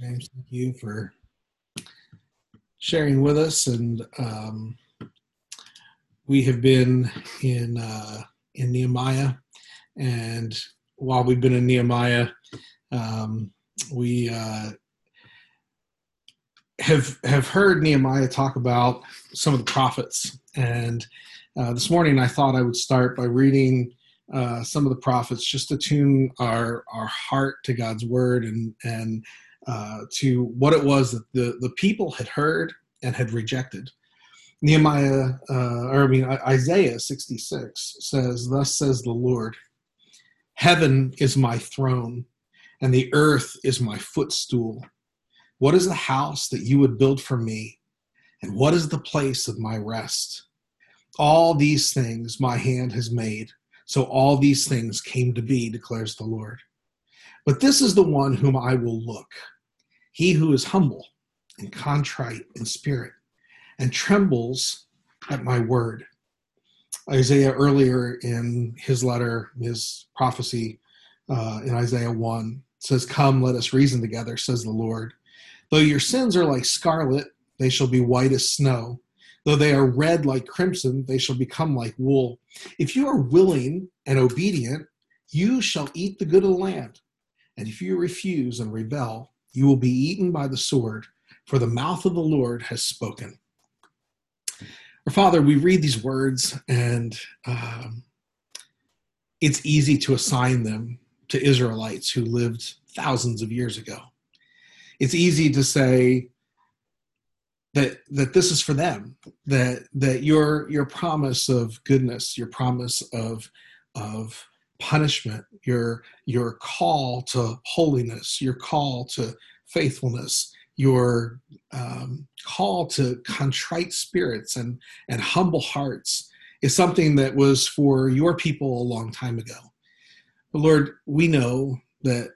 James, thank you for sharing with us. And um, we have been in uh, in Nehemiah, and while we've been in Nehemiah, um, we uh, have have heard Nehemiah talk about some of the prophets. And uh, this morning, I thought I would start by reading uh, some of the prophets just to tune our our heart to God's word and and uh, to what it was that the the people had heard and had rejected. Nehemiah, uh, or I mean Isaiah 66 says, "Thus says the Lord: Heaven is my throne, and the earth is my footstool. What is the house that you would build for me, and what is the place of my rest? All these things my hand has made." So all these things came to be, declares the Lord. But this is the one whom I will look, he who is humble and contrite in spirit and trembles at my word. Isaiah earlier in his letter, his prophecy uh, in Isaiah 1 says, Come, let us reason together, says the Lord. Though your sins are like scarlet, they shall be white as snow. Though they are red like crimson, they shall become like wool. If you are willing and obedient, you shall eat the good of the land. And if you refuse and rebel, you will be eaten by the sword, for the mouth of the Lord has spoken. Our Father, we read these words, and um, it's easy to assign them to Israelites who lived thousands of years ago. It's easy to say, that that this is for them that that your your promise of goodness your promise of of punishment your your call to holiness your call to faithfulness your um, call to contrite spirits and and humble hearts is something that was for your people a long time ago but lord we know that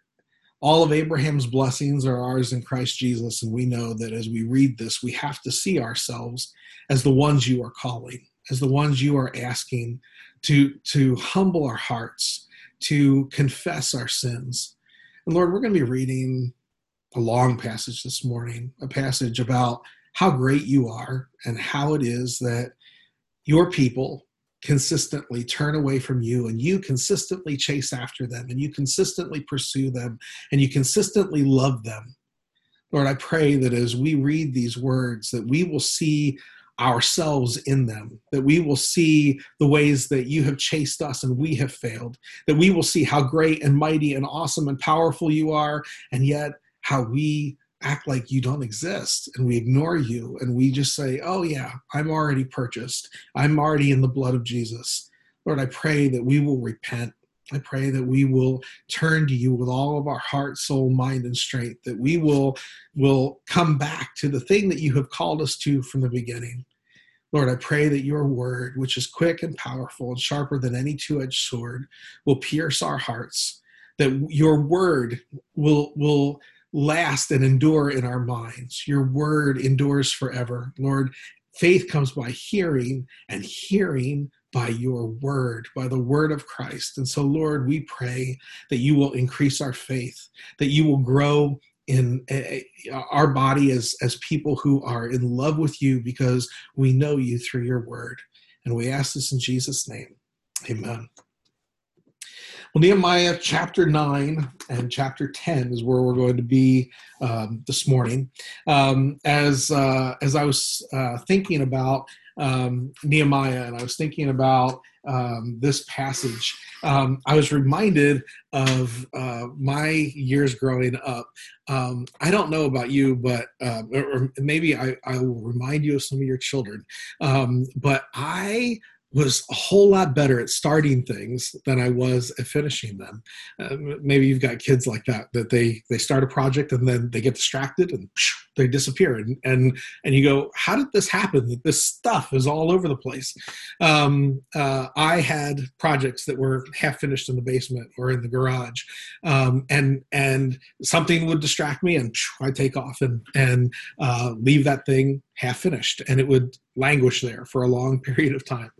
all of Abraham's blessings are ours in Christ Jesus. And we know that as we read this, we have to see ourselves as the ones you are calling, as the ones you are asking to, to humble our hearts, to confess our sins. And Lord, we're going to be reading a long passage this morning, a passage about how great you are and how it is that your people consistently turn away from you and you consistently chase after them and you consistently pursue them and you consistently love them lord i pray that as we read these words that we will see ourselves in them that we will see the ways that you have chased us and we have failed that we will see how great and mighty and awesome and powerful you are and yet how we act like you don't exist and we ignore you and we just say, oh, yeah, I'm already purchased. I'm already in the blood of Jesus. Lord, I pray that we will repent. I pray that we will turn to you with all of our heart, soul, mind, and strength, that we will, will come back to the thing that you have called us to from the beginning. Lord, I pray that your word, which is quick and powerful and sharper than any two edged sword, will pierce our hearts, that your word will, will last and endure in our minds. Your word endures forever. Lord, faith comes by hearing, and hearing by your word, by the word of Christ. And so, Lord, we pray that you will increase our faith, that you will grow in uh, our body as, as people who are in love with you because we know you through your word. And we ask this in Jesus' name. Amen. Well, Nehemiah chapter 9 and chapter 10 is where we're going to be um, this morning. Um, as, uh, as I was uh, thinking about um, Nehemiah and I was thinking about um, this passage, um, I was reminded of uh, my years growing up. Um, I don't know about you, but uh, or maybe I, I, will remind you of some of your children. Um, but I was a whole lot better at starting things than I was at finishing them. Uh, maybe you've got kids like that that they they start a project and then they get distracted and they disappear and and and you go, how did this happen? That this stuff is all over the place. Um, uh, I had projects that were half finished in the basement or in the garage, um, and and something would distract me and I take off and and uh, leave that thing half finished and it would languish there for a long period of time.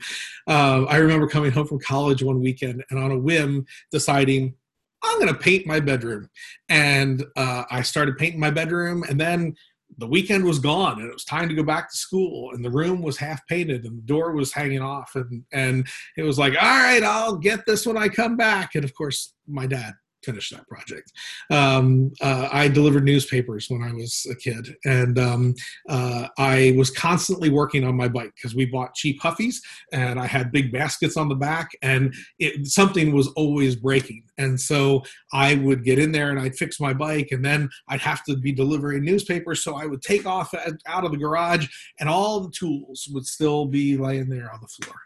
Uh, I remember coming home from college one weekend and on a whim deciding, I'm going to paint my bedroom. And uh, I started painting my bedroom. And then the weekend was gone and it was time to go back to school and the room was half painted and the door was hanging off and and it was like all right i'll get this when i come back and of course my dad finish that project. Um, uh, I delivered newspapers when I was a kid, and um, uh, I was constantly working on my bike because we bought cheap Huffies, and I had big baskets on the back, and it, something was always breaking. And so I would get in there and I'd fix my bike, and then I'd have to be delivering newspapers. So I would take off out of the garage, and all the tools would still be laying there on the floor.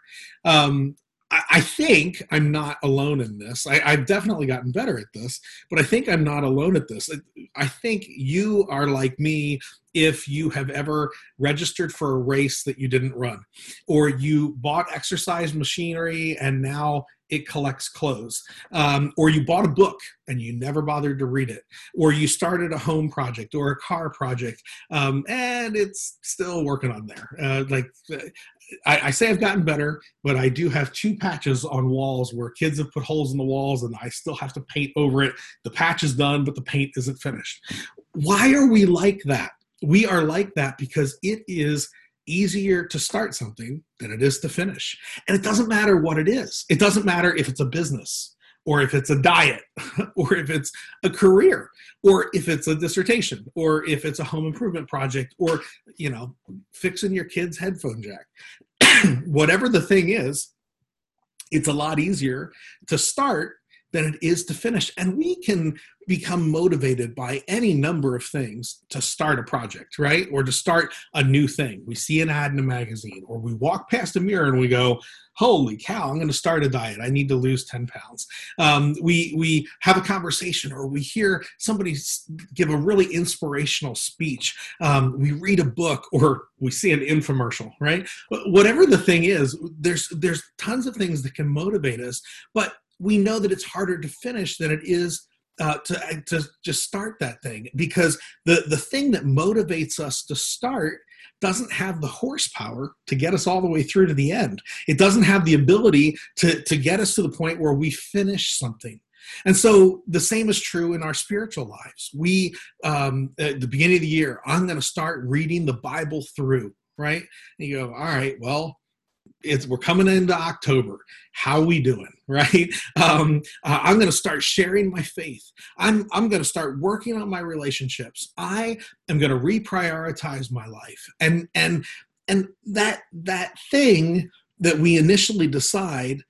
Um, I think I'm not alone in this. I, have definitely gotten better at this, but I think I'm not alone at this. I think you are like me if you have ever registered for a race that you didn't run, or you bought exercise machinery and now it collects clothes, um, or you bought a book and you never bothered to read it, or you started a home project or a car project um, and it's still working on there. Uh, like I, I, say I've gotten better, but I do have two patches on walls where kids have put holes in the walls and I still have to paint over it. The patch is done, but the paint isn't finished. Why are we like that? We are like that because it is easier to start something than it is to finish. And it doesn't matter what it is, it doesn't matter if it's a business or if it's a diet, or if it's a career, or if it's a dissertation, or if it's a home improvement project, or you know, fixing your kid's headphone jack. Whatever the thing is, it's a lot easier to start than it is to finish. And we can become motivated by any number of things to start a project, right? Or to start a new thing. We see an ad in a magazine, or we walk past a mirror and we go, Holy cow, I'm going to start a diet. I need to lose 10 pounds. Um, we, we have a conversation, or we hear somebody give a really inspirational speech. Um, we read a book, or we see an infomercial, right? Whatever the thing is, there's, there's tons of things that can motivate us, but we know that it's harder to finish than it is uh, to uh, to just start that thing because the the thing that motivates us to start doesn't have the horsepower to get us all the way through to the end. It doesn't have the ability to to get us to the point where we finish something. And so the same is true in our spiritual lives. We, um, at the beginning of the year, I'm going to start reading the Bible through, right? And you go, all right, well, it's we're coming into October. How we doing, right? Um, uh, I'm going to start sharing my faith. I'm I'm going to start working on my relationships. I am going to reprioritize my life, and and and that that thing that we initially decide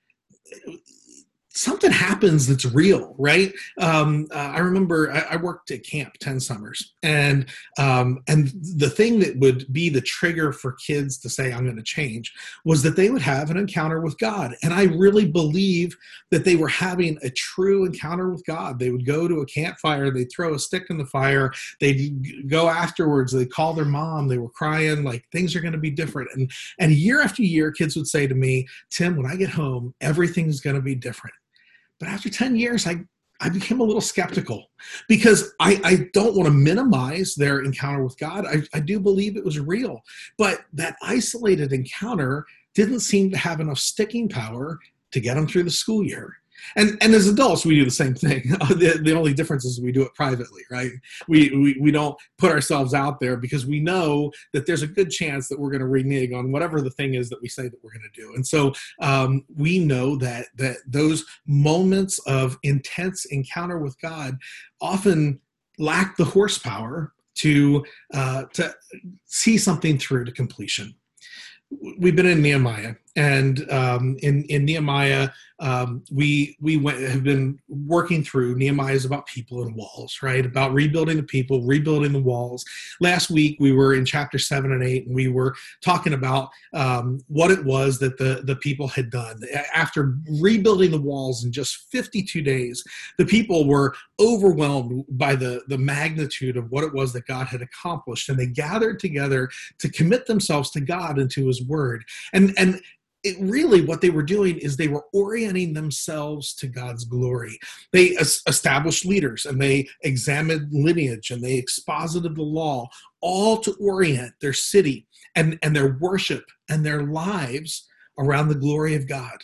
something happens that's real, right? Um, uh, I remember I, I, worked at camp ten summers, and um, and the thing that would be the trigger for kids to say I'm going to change was that they would have an encounter with God, and I really believe that they were having a true encounter with God. They would go to a campfire, they'd throw a stick in the fire, they'd go afterwards, they'd call their mom, they were crying like things are going to be different, and and year after year, kids would say to me, Tim, when I get home, everything's going to be different but after 10 years, I, I became a little skeptical because I, I don't want to minimize their encounter with God. I, I do believe it was real, but that isolated encounter didn't seem to have enough sticking power to get them through the school year and and as adults we do the same thing. The, the only difference is we do it privately right? We, we we don't put ourselves out there because we know that there's a good chance that we're going to renege on whatever the thing is that we say that we're going to do. And so um, we know that that those moments of intense encounter with god often lack the horsepower to uh, to see something through to completion. We've been in nehemiah and um, in, in nehemiah um, we we went, have been working through Nehemiah is about people and walls, right? About rebuilding the people, rebuilding the walls. Last week we were in chapter seven and eight, and we were talking about um, what it was that the the people had done after rebuilding the walls in just 52 days. The people were overwhelmed by the the magnitude of what it was that God had accomplished, and they gathered together to commit themselves to God and to His Word. And and it really what they were doing is they were orienting themselves to God's glory. They established leaders and they examined lineage and they exposited the law, all to orient their city and, and their worship and their lives around the glory of God.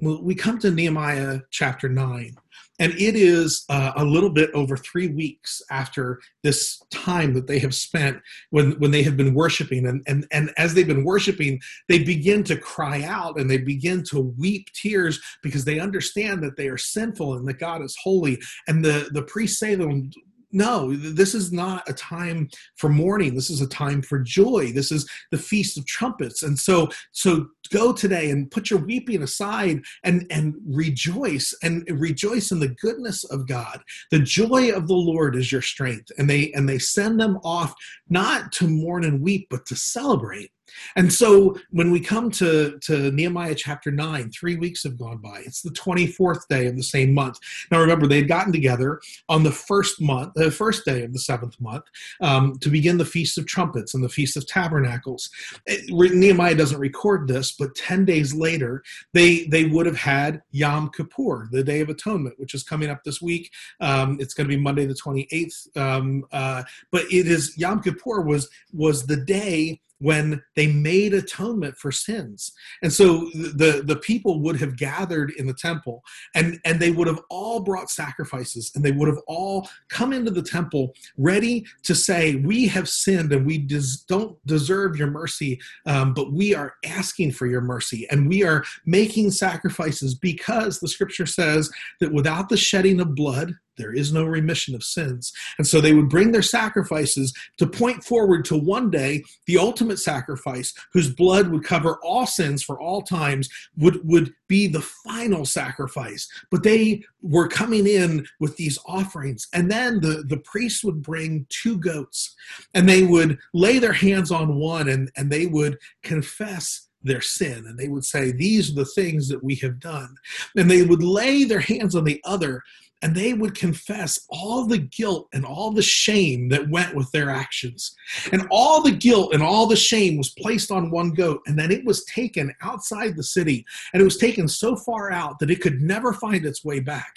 we come to Nehemiah chapter 9, and it is uh, a little bit over three weeks after this time that they have spent when, when they have been worshiping. And, and, and as they've been worshiping, they begin to cry out and they begin to weep tears because they understand that they are sinful and that God is holy. And the, the priests say to them, no, this is not a time for mourning. This is a time for joy. This is the feast of trumpets. And so, so go today and put your weeping aside and and rejoice and rejoice in the goodness of God. The joy of the Lord is your strength. And they and they send them off not to mourn and weep, but to celebrate. And so when we come to, to Nehemiah chapter 9, three weeks have gone by. It's the 24th day of the same month. Now remember, they had gotten together on the first month, the first day of the seventh month, um, to begin the Feast of Trumpets and the Feast of Tabernacles. It, Nehemiah doesn't record this, but 10 days later, they, they would have had Yom Kippur, the Day of Atonement, which is coming up this week. Um, it's going to be Monday the 28th. Um, uh, but it is Yom Kippur was was the day when they made atonement for sins. And so the the people would have gathered in the temple and and they would have all brought sacrifices and they would have all come into the temple ready to say we have sinned and we des- don't deserve your mercy um, but we are asking for your mercy and we are making sacrifices because the scripture says that without the shedding of blood there is no remission of sins. And so they would bring their sacrifices to point forward to one day, the ultimate sacrifice, whose blood would cover all sins for all times, would, would be the final sacrifice. But they were coming in with these offerings. And then the, the priests would bring two goats and they would lay their hands on one and, and they would confess their sin and they would say these are the things that we have done and they would lay their hands on the other and they would confess all the guilt and all the shame that went with their actions. And all the guilt and all the shame was placed on one goat, and then it was taken outside the city, and it was taken so far out that it could never find its way back.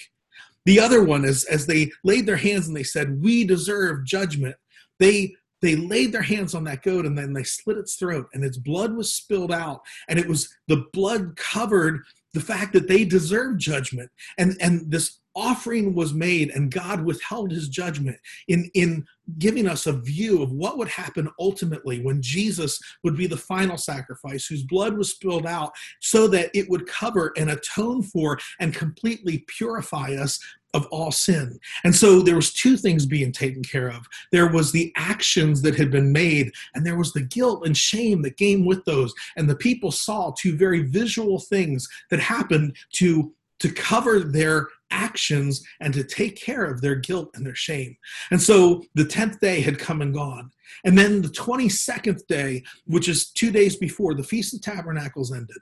The other one is as they laid their hands and they said, We deserve judgment, they they laid their hands on that goat and then they slit its throat and its blood was spilled out and it was the blood covered the fact that they deserved judgment and and this offering was made and God withheld his judgment in, in giving us a view of what would happen ultimately when Jesus would be the final sacrifice, whose blood was spilled out so that it would cover and atone for and completely purify us of all sin. And so there was two things being taken care of. There was the actions that had been made and there was the guilt and shame that came with those. And the people saw two very visual things that happened to to cover their actions and to take care of their guilt and their shame. And so the 10th day had come and gone. And then the 22nd day, which is two days before the Feast of Tabernacles ended,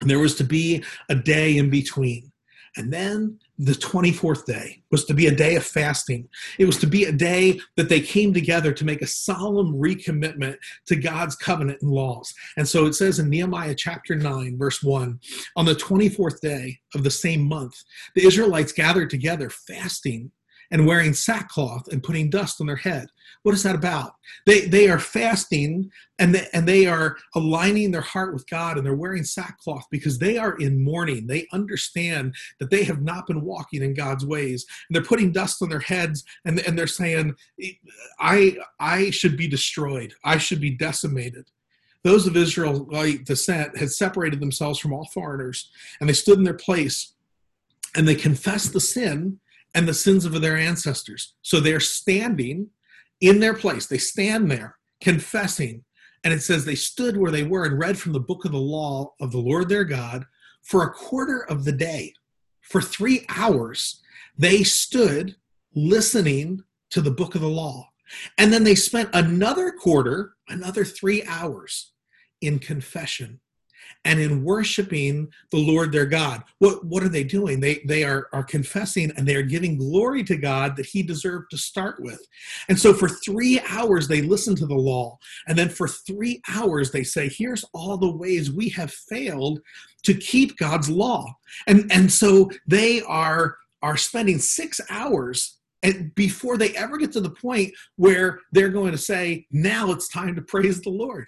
there was to be a day in between. And then the 24th day was to be a day of fasting. It was to be a day that they came together to make a solemn recommitment to God's covenant and laws. And so it says in Nehemiah chapter 9, verse 1 on the 24th day of the same month, the Israelites gathered together fasting and wearing sackcloth and putting dust on their head. What is that about? They, they are fasting and they, and they are aligning their heart with God and they're wearing sackcloth because they are in mourning. They understand that they have not been walking in God's ways. And they're putting dust on their heads and, and they're saying, I, I should be destroyed. I should be decimated those of Israelite descent had separated themselves from all foreigners, and they stood in their place and they confessed the sin and the sins of their ancestors. So they're standing in their place. They stand there confessing. And it says they stood where they were and read from the book of the law of the Lord their God for a quarter of the day. For three hours, they stood listening to the book of the law. And then they spent another quarter, another three hours in confession and in worshiping the Lord their God. What, what are they doing? They, they are, are confessing and they are giving glory to God that He deserved to start with. And so for three hours, they listen to the law. And then for three hours, they say, Here's all the ways we have failed to keep God's law. And, and so they are, are spending six hours and before they ever get to the point where they're going to say, Now it's time to praise the Lord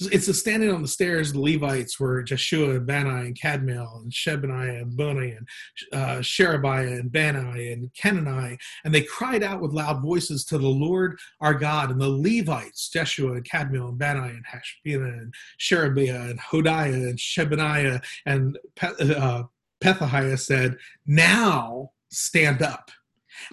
It's the standing on the stairs. The Levites were Jeshua and Bani and Kadmiel and Shebaniah and Buni and uh, Sherebiah and Bani and Kenani, and they cried out with loud voices to the Lord our God. And the Levites, Jeshua and Kadmiel and Bani and Hashbina and Sherebiah and Hodiah and Shebaniah and uh, Pethahiah said, "Now stand up."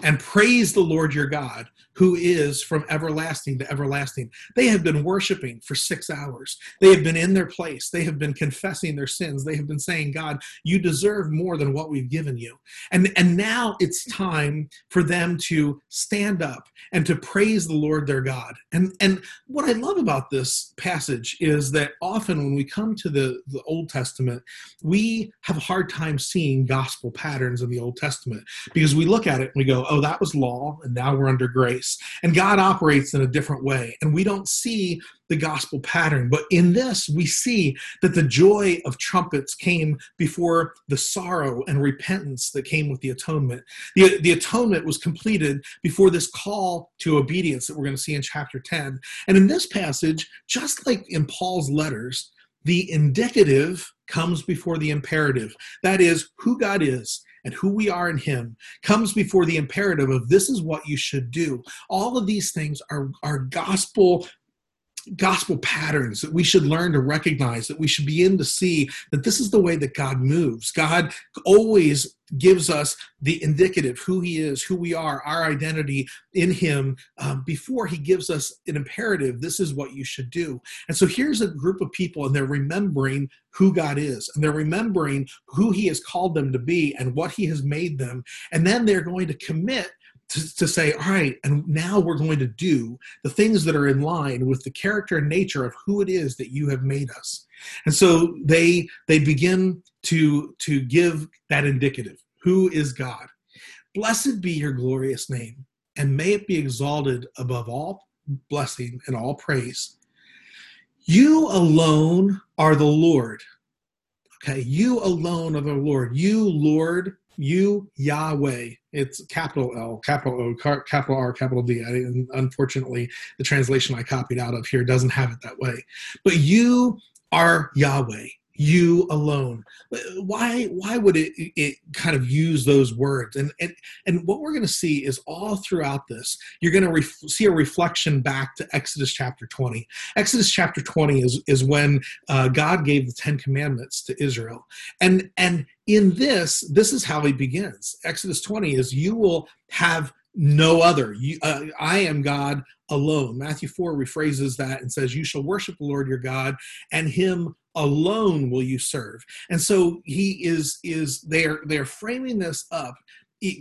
and praise the Lord your God, who is from everlasting to everlasting. They have been worshiping for six hours. They have been in their place. They have been confessing their sins. They have been saying, God, you deserve more than what we've given you. And, and now it's time for them to stand up and to praise the Lord their God. And, and what I love about this passage is that often when we come to the, the Old Testament, we have a hard time seeing gospel patterns in the Old Testament because we look at it and we go, oh, that was law, and now we're under grace. And God operates in a different way. And we don't see the gospel pattern. But in this, we see that the joy of trumpets came before the sorrow and repentance that came with the atonement. The, the atonement was completed before this call to obedience that we're going to see in chapter 10. And in this passage, just like in Paul's letters, the indicative comes before the imperative. That is, who God is and who we are in Him comes before the imperative of this is what you should do. All of these things are, are gospel gospel patterns that we should learn to recognize that we should begin to see that this is the way that god moves. God always gives us the indicative who he is who we are our identity in him um, before he gives us an imperative this is what you should do. And so here's a group of people and they're remembering who god is and they're remembering who he has called them to be and what he has made them. And then they're going to commit to, to say, all right, and now we're going to do the things that are in line with the character and nature of who it is that you have made us. And so they they begin to to give that indicative. Who is God? Blessed be your glorious name, and may it be exalted above all blessing and all praise. You alone are the Lord. Okay, you alone are the Lord. You, Lord, you Yahweh. It's capital L, capital O, capital R, capital D. I, and unfortunately, the translation I copied out of here doesn't have it that way. But you are Yahweh you alone. Why why would it, it kind of use those words? And and, and what we're going to see is all throughout this you're going to ref- see a reflection back to exodus chapter 20 exodus chapter 20 is is when uh, god gave the 10 commandments to israel. And and in this this is how he begins. Exodus 20 is you will have no other. You, uh, I am God alone. Matthew 4 rephrases that and says, You shall worship the Lord your God, and him alone will you serve. And so he is is they're they're framing this up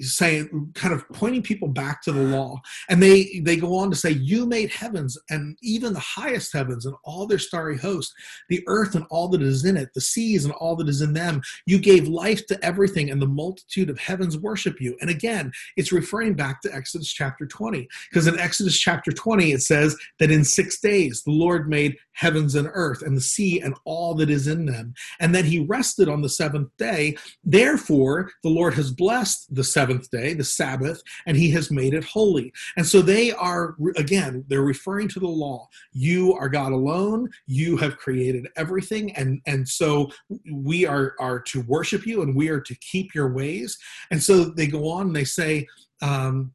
saying kind of pointing people back to the law. And they they go on to say you made heavens and even the highest heavens and all their starry host the earth and all that is in it the seas and all that is in them. You gave life to everything and the multitude of heavens worship you. And again it's referring back to exodus chapter 20 because in exodus chapter 20 it says that in six days the lord made heavens and earth and the sea and all that is in them and that he rested on the seventh day. Therefore the lord has blessed the seventh day, the Sabbath, and he has made it holy. And so they are, again, they're referring to the law. You are God alone. You have created everything. And, and so we are, are to worship you and we are to keep your ways. And so they go on and they say, um,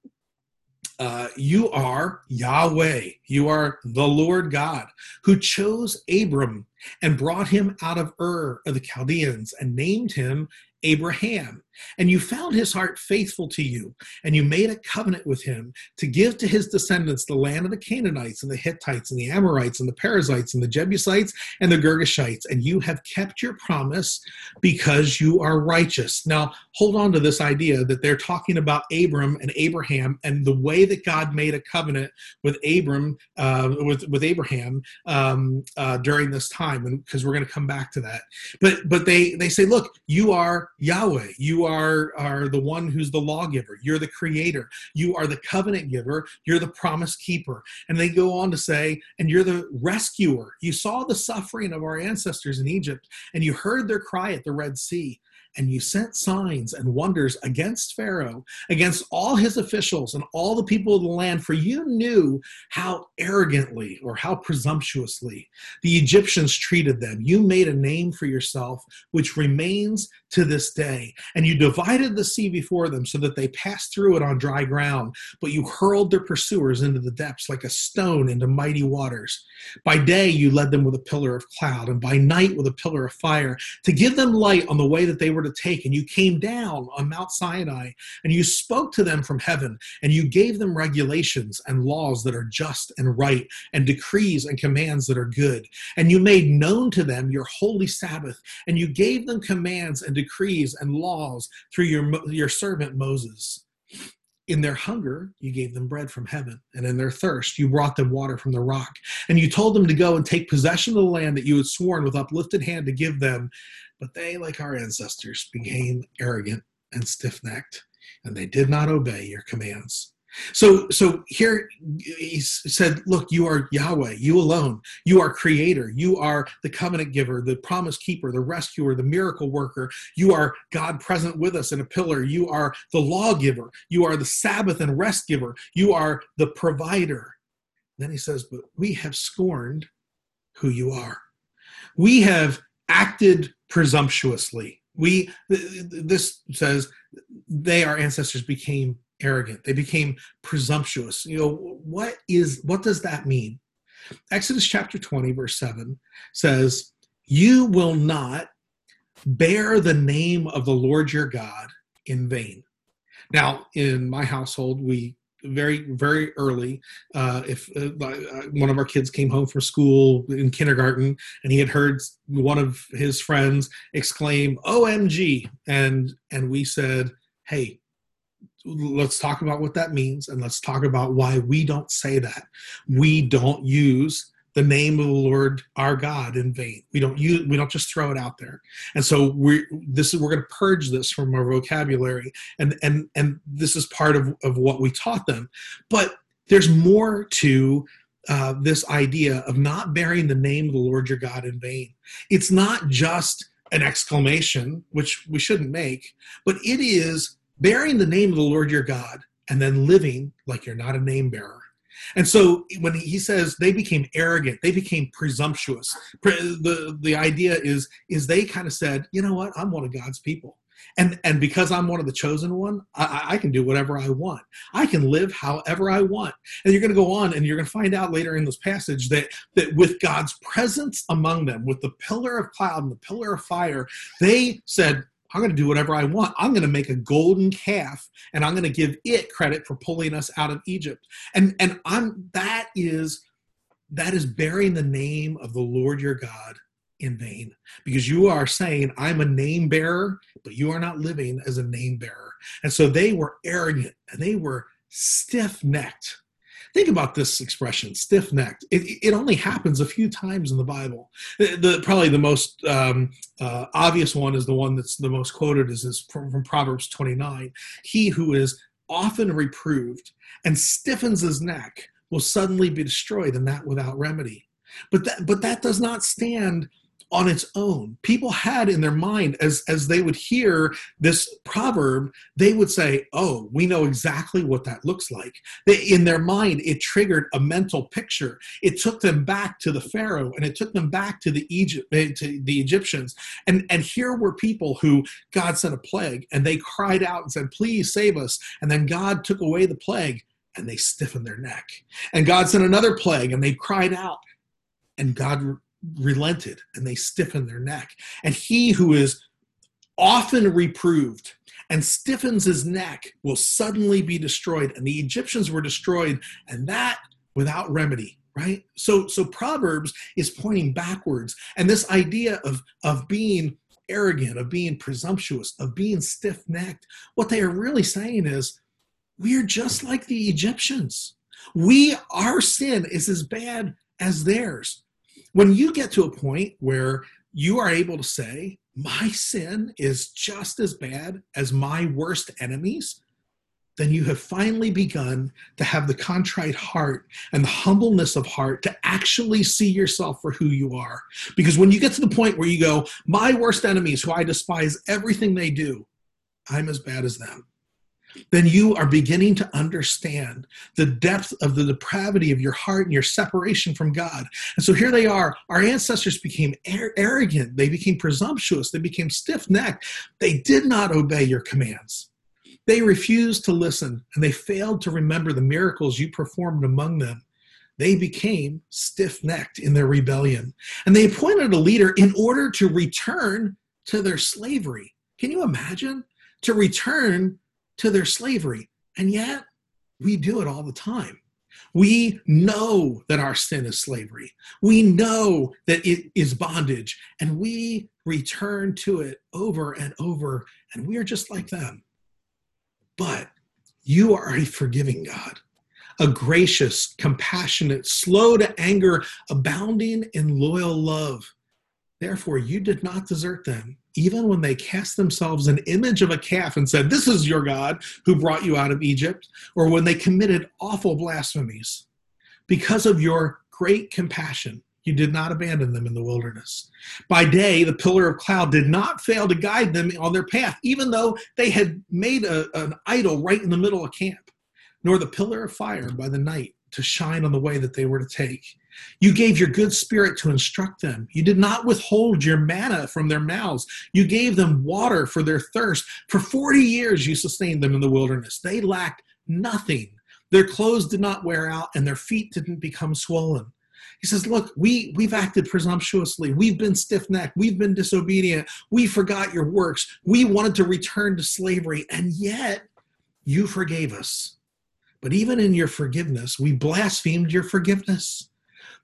uh, you are Yahweh. You are the Lord God who chose Abram and brought him out of Ur of the Chaldeans and named him Abraham. And you found his heart faithful to you, and you made a covenant with him to give to his descendants the land of the Canaanites and the Hittites and the Amorites and the Perizzites and the Jebusites and the Girgashites. And you have kept your promise because you are righteous. Now, hold on to this idea that they're talking about Abram and Abraham and the way that God made a covenant with Abram, uh, with, with Abraham um, uh, during this time, because we're going to come back to that. But but they they say, look, you are Yahweh. You are, are the one who's the lawgiver. You're the creator. You are the covenant giver. You're the promise keeper. And they go on to say, and you're the rescuer. You saw the suffering of our ancestors in Egypt, and you heard their cry at the Red Sea. And you sent signs and wonders against Pharaoh, against all his officials and all the people of the land, for you knew how arrogantly or how presumptuously the Egyptians treated them. You made a name for yourself, which remains to this day. And you divided the sea before them so that they passed through it on dry ground, but you hurled their pursuers into the depths like a stone into mighty waters. By day you led them with a pillar of cloud, and by night with a pillar of fire, to give them light on the way that they were to take. And you came down on Mount Sinai, and you spoke to them from heaven, and you gave them regulations and laws that are just and right, and decrees and commands that are good. And you made known to them your holy Sabbath, and you gave them commands and decrees and laws through your, your servant Moses. In their hunger, you gave them bread from heaven, and in their thirst, you brought them water from the rock. And you told them to go and take possession of the land that you had sworn with uplifted hand to give them. But they, like our ancestors, became arrogant and stiff necked, and they did not obey your commands. So, so here he said, Look, you are Yahweh, you alone. You are creator. You are the covenant giver, the promise keeper, the rescuer, the miracle worker. You are God present with us in a pillar. You are the lawgiver. You are the Sabbath and rest giver. You are the provider. Then he says, But we have scorned who you are. We have acted presumptuously. We, this says, they, our ancestors, became arrogant. They became presumptuous. You know what is what does that mean? Exodus chapter 20 verse 7 says you will not bear the name of the lord your god in vain. Now in my household we very very early uh, if uh, uh one of our kids came home from school in kindergarten and he had heard one of his friends exclaim omg and and we said hey let's talk about what that means and let's talk about why we don't say that. We don't use the name of the lord our god in vain. We don't use we don't just throw it out there. And so we this is we're going to purge this from our vocabulary. And and and this is part of of what we taught them. But there's more to uh, this idea of not bearing the name of the lord your god in vain. It's not just an exclamation which we shouldn't make but it is bearing the name of the Lord your God and then living like you're not a name bearer. And so when he says they became arrogant, they became presumptuous. The, the idea is, is they kind of said, you know what, I'm one of God's people. And, and because I'm one of the chosen one, I, I can do whatever I want. I can live however I want. And you're going to go on and you're going to find out later in this passage that, that with God's presence among them, with the pillar of cloud and the pillar of fire, they said, I'm going to do whatever I want. I'm going to make a golden calf and I'm going to give it credit for pulling us out of Egypt. And and I'm that is that is bearing the name of the Lord your God in vain because you are saying I'm a name bearer, but you are not living as a name bearer. And so they were arrogant and they were stiff-necked Think about this expression, stiff necked. It, it, only happens a few times in the Bible. The, the probably the most um, uh, obvious one is the one that's the most quoted is, from, from Proverbs 29. He who is often reproved and stiffens his neck will suddenly be destroyed, and that without remedy. But that, but that does not stand on its own. People had in their mind, as, as they would hear this proverb, they would say, Oh, we know exactly what that looks like. They, in their mind, it triggered a mental picture. It took them back to the Pharaoh and it took them back to the Egypt eh, to the Egyptians. And, and here were people who God sent a plague and they cried out and said, Please save us. And then God took away the plague and they stiffened their neck. And God sent another plague and they cried out and God relented and they stiffened their neck. And he who is often reproved and stiffens his neck will suddenly be destroyed. And the Egyptians were destroyed, and that without remedy right so so proverbs is pointing backwards and this idea of of being arrogant of being presumptuous of being stiff-necked what they are really saying is we're just like the egyptians we our sin is as bad as theirs when you get to a point where you are able to say, my sin is just as bad as my worst enemies, then you have finally begun to have the contrite heart and the humbleness of heart to actually see yourself for who you are. Because when you get to the point where you go, My worst enemies, who I despise everything they do, I'm as bad as them, then you are beginning to understand the depth of the depravity of your heart and your separation from God. And so here they are. Our ancestors became arrogant, they became presumptuous, they became stiff necked. They did not obey your commands. They refused to listen and they failed to remember the miracles you performed among them. They became stiff necked in their rebellion. And they appointed a leader in order to return to their slavery. Can you imagine? To return to their slavery. And yet, we do it all the time. We know that our sin is slavery. We know that it is bondage, and we return to it over and over, and we are just like them. But you are a forgiving God, a gracious, compassionate, slow to anger, abounding in loyal love. Therefore, you did not desert them, even when they cast themselves an image of a calf and said, This is your God who brought you out of Egypt, or when they committed awful blasphemies. Because of your great compassion, you did not abandon them in the wilderness. By day, the pillar of cloud did not fail to guide them on their path, even though they had made a, an idol right in the middle of camp, nor the pillar of fire by the night to shine on the way that they were to take. You gave your good spirit to instruct them. You did not withhold your manna from their mouths. You gave them water for their thirst. For 40 years, you sustained them in the wilderness. They lacked nothing. Their clothes did not wear out, and their feet didn't become swollen. He says, Look, we, we've acted presumptuously. We've been stiff necked. We've been disobedient. We forgot your works. We wanted to return to slavery. And yet, you forgave us. But even in your forgiveness, we blasphemed your forgiveness.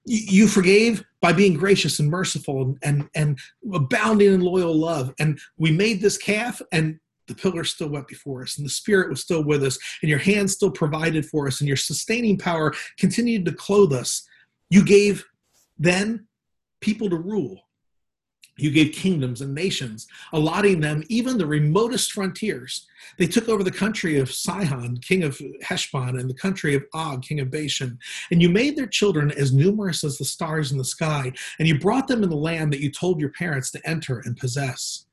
You forgave by being gracious and merciful and, and, and abounding in loyal love. And we made this calf, and the pillar still went before us, and the Spirit was still with us, and your hand still provided for us, and your sustaining power continued to clothe us. You gave then people to rule. You gave kingdoms and nations, allotting them even the remotest frontiers. They took over the country of Sihon, king of Heshbon, and the country of Og, king of Bashan. And you made their children as numerous as the stars in the sky, and you brought them in the land that you told your parents to enter and possess.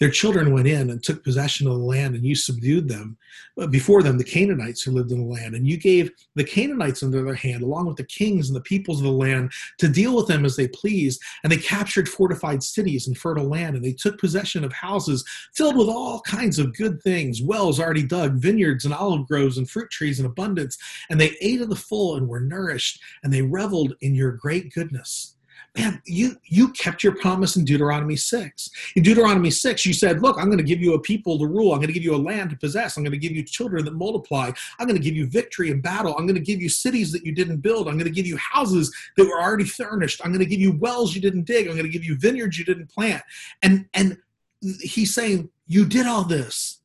Their children went in and took possession of the land, and you subdued them. Uh, before them, the Canaanites who lived in the land, and you gave the Canaanites under their hand, along with the kings and the peoples of the land, to deal with them as they pleased. And they captured fortified cities and fertile land, and they took possession of houses filled with all kinds of good things wells already dug, vineyards and olive groves and fruit trees in abundance. And they ate of the full and were nourished, and they reveled in your great goodness man, you you kept your promise in Deuteronomy 6. In Deuteronomy 6, you said, look, I'm going to give you a people to rule. I'm going to give you a land to possess. I'm going to give you children that multiply. I'm going to give you victory in battle. I'm going to give you cities that you didn't build. I'm going to give you houses that were already furnished. I'm going to give you wells you didn't dig. I'm going to give you vineyards you didn't plant. And and he's saying, you did all this.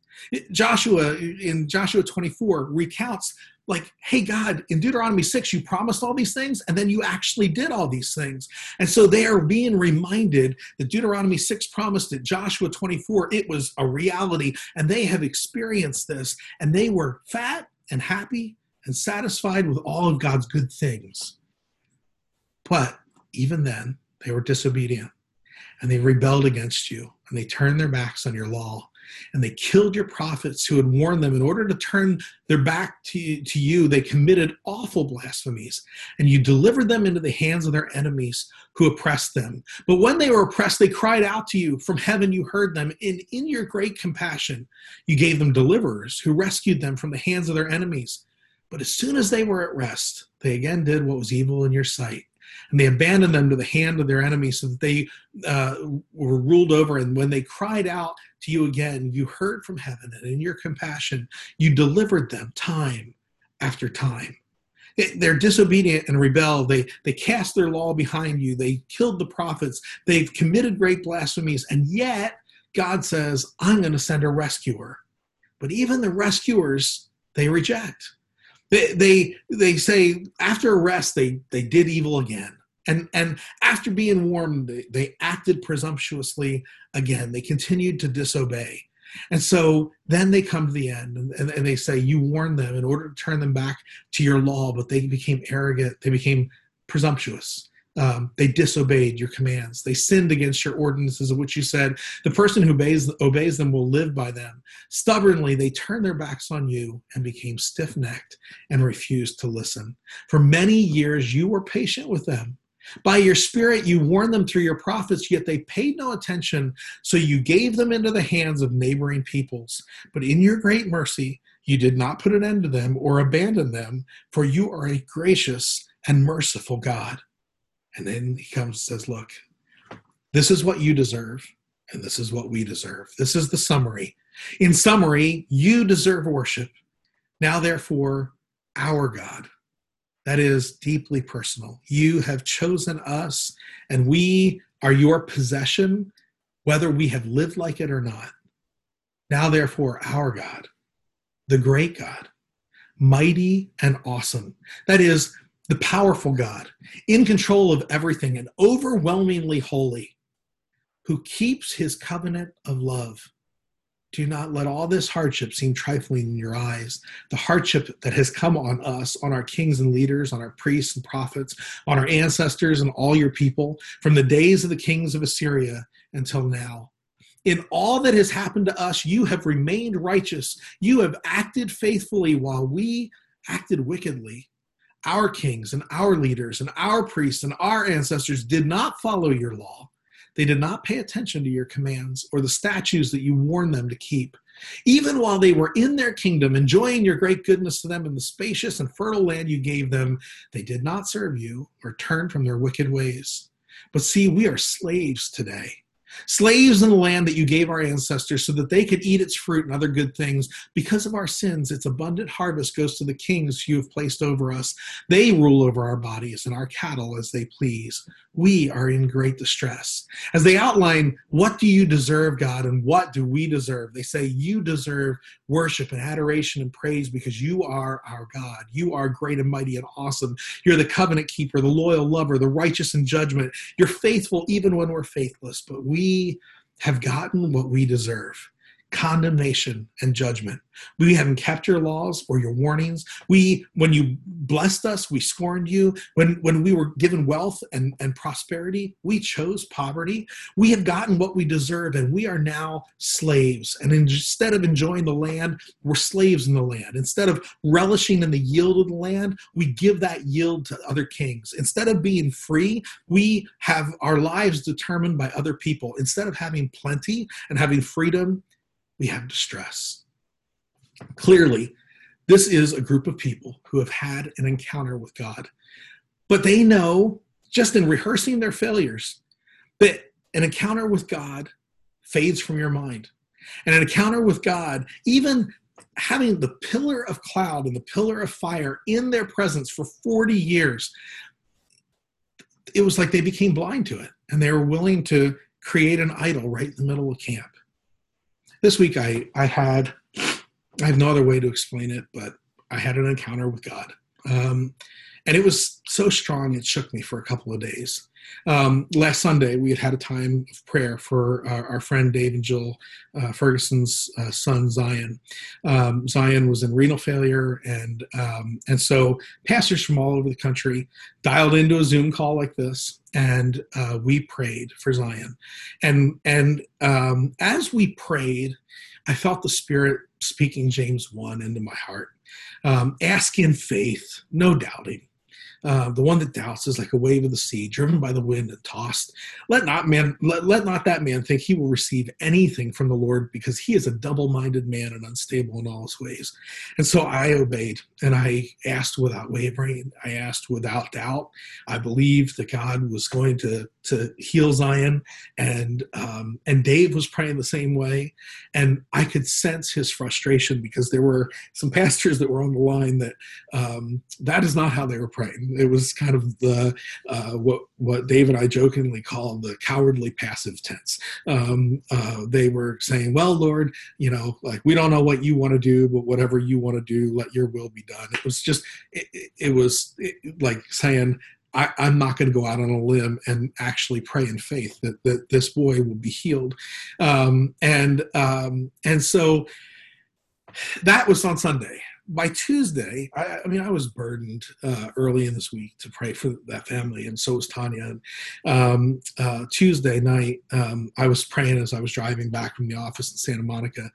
Joshua in Joshua 24 recounts like, hey, God, in Deuteronomy 6, you promised all these things, and then you actually did all these things. And so they are being reminded that Deuteronomy 6 promised it, Joshua 24, it was a reality, and they have experienced this, and they were fat and happy and satisfied with all of God's good things. But even then, they were disobedient, and they rebelled against you, and they turned their backs on your law and they killed your prophets who had warned them. In order to turn their back to, to you they committed awful blasphemies and you delivered them into the hands of their enemies who oppressed them. But when they were oppressed they cried out to you from heaven. You heard them and in your great compassion you gave them deliverers who rescued them from the hands of their enemies. But as soon as they were at rest they again did what was evil in your sight and they abandoned them to the hand of their enemies so that they uh, were ruled over. And when they cried out to you again, you heard from heaven, and in your compassion, you delivered them time after time. They're disobedient and rebel. They, they cast their law behind you. They killed the prophets. They've committed great blasphemies. And yet, God says, I'm going to send a rescuer. But even the rescuers, they reject. They, they, they say, after arrest, they, they did evil again. And, and after being warned, they, they acted presumptuously again. They continued to disobey. And so then they come to the end and, and, and, they say, You warned them in order to turn them back to your law, but they became arrogant, they became presumptuous. Um, they disobeyed your commands. They sinned against your ordinances, of which you said, The person who obeys, obeys them will live by them. Stubbornly, they turned their backs on you and became stiff necked and refused to listen. For many years, you were patient with them by your spirit, you warned them through your prophets, yet they paid no attention. So you gave them into the hands of neighboring peoples. But in your great mercy, you did not put an end to them or abandon them, for you are a gracious and merciful God. And then he comes and says, Look, this is what you deserve, and this is what we deserve. This is the summary. In summary, you deserve worship. Now, therefore, our God that is deeply personal. You have chosen us, and we are your possession, whether we have lived like it or not. Now, therefore, our God, the great God, mighty and awesome, that is, the powerful God, in control of everything and overwhelmingly holy, who keeps his covenant of love do not let all this hardship seem trifling in your eyes. The hardship that has come on us, on our kings and leaders, on our priests and prophets, on our ancestors and all your people, from the days of the kings of Assyria until now. In all that has happened to us, you have remained righteous. You have acted faithfully while we acted wickedly. Our kings and our leaders and our priests and our ancestors did not follow your law they did not pay attention to your commands or the statutes that you warned them to keep. Even while they were in their kingdom, enjoying your great goodness to them in the spacious and fertile land you gave them, they did not serve you or turn from their wicked ways. But see, we are slaves today slaves in the land that you gave our ancestors so that they could eat its fruit and other good things. Because of our sins, its abundant harvest goes to the kings you have placed over us. They rule over our bodies and our cattle as they please. We are in great distress. As they outline, what do you deserve, God, and what do we deserve? They say, You deserve worship and adoration and praise because you are our God. You are great and mighty and awesome. You're the covenant keeper, the loyal lover, the righteous in judgment. You're faithful even when we're faithless, but we have gotten what we deserve condemnation and judgment. We haven't kept your laws or your warnings. We, when you blessed us, we scorned you. When when we were given wealth and, and prosperity, we chose poverty. We have gotten what we deserve, and we are now slaves. And instead of enjoying the land, we're slaves in the land. Instead of relishing in the yield of the land, we give that yield to other kings. Instead of being free, we have our lives determined by other people. Instead of having plenty and having freedom, we have distress. Clearly, this is a group of people who have had an encounter with God, but they know just in rehearsing their failures that an encounter with God fades from your mind. And an encounter with God, even having the pillar of cloud and the pillar of fire in their presence for 40 years, it was like they became blind to it and they were willing to create an idol right in the middle of camp this week I I had I have no other way to explain it, but I had an encounter with God. Um, and it was so strong it shook me for a couple of days. Um, last Sunday, we had had a time of prayer for our, our friend Dave and Jill uh, Ferguson's uh, son Zion. Um, Zion was in renal failure, and um, and so pastors from all over the country dialed into a Zoom call like this, and uh, we prayed for Zion. And and um, as we prayed, I felt the Spirit speaking James one into my heart. Um, ask in faith, no doubting. Uh, the one that doubts is like a wave of the sea, driven by the wind and tossed. Let not man, let, let not that man think he will receive anything from the Lord, because he is a double-minded man and unstable in all his ways. And so I obeyed, and I asked without wavering. I asked without doubt. I believed that God was going to to heal Zion, and um, and Dave was praying the same way, and I could sense his frustration because there were some pastors that were on the line that um, that is not how they were praying it was kind of the uh, what what Dave and I jokingly call the cowardly passive tense. Um, uh, they were saying, "Well, Lord, you know, like we don't know what you want to do, but whatever you want to do, let your will be done." It was just, it, it was it, like saying, I, am not going to go out on a limb and actually pray in faith that, that this boy will be healed. Um, and um, and so that was on Sunday by Tuesday, I, I, mean, I was burdened uh, early in this week to pray for that family, and so was Tanya. And um, uh, Tuesday night, um, I was praying as I was driving back from the office in Santa Monica,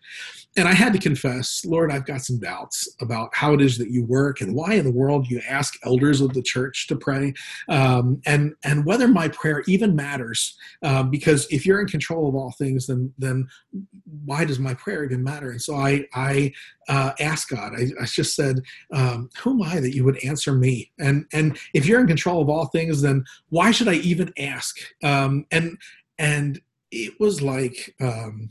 and I had to confess, Lord, I've got some doubts about how it is that you work and why in the world you ask elders of the church to pray, um, and and whether my prayer even matters. Um, because if you're in control of all things, then then why does my prayer even matter? And so I I uh, asked God. I, I just said, um, "Who am I that you would answer me?" And and if you're in control of all things, then why should I even ask? Um, and and it was like um,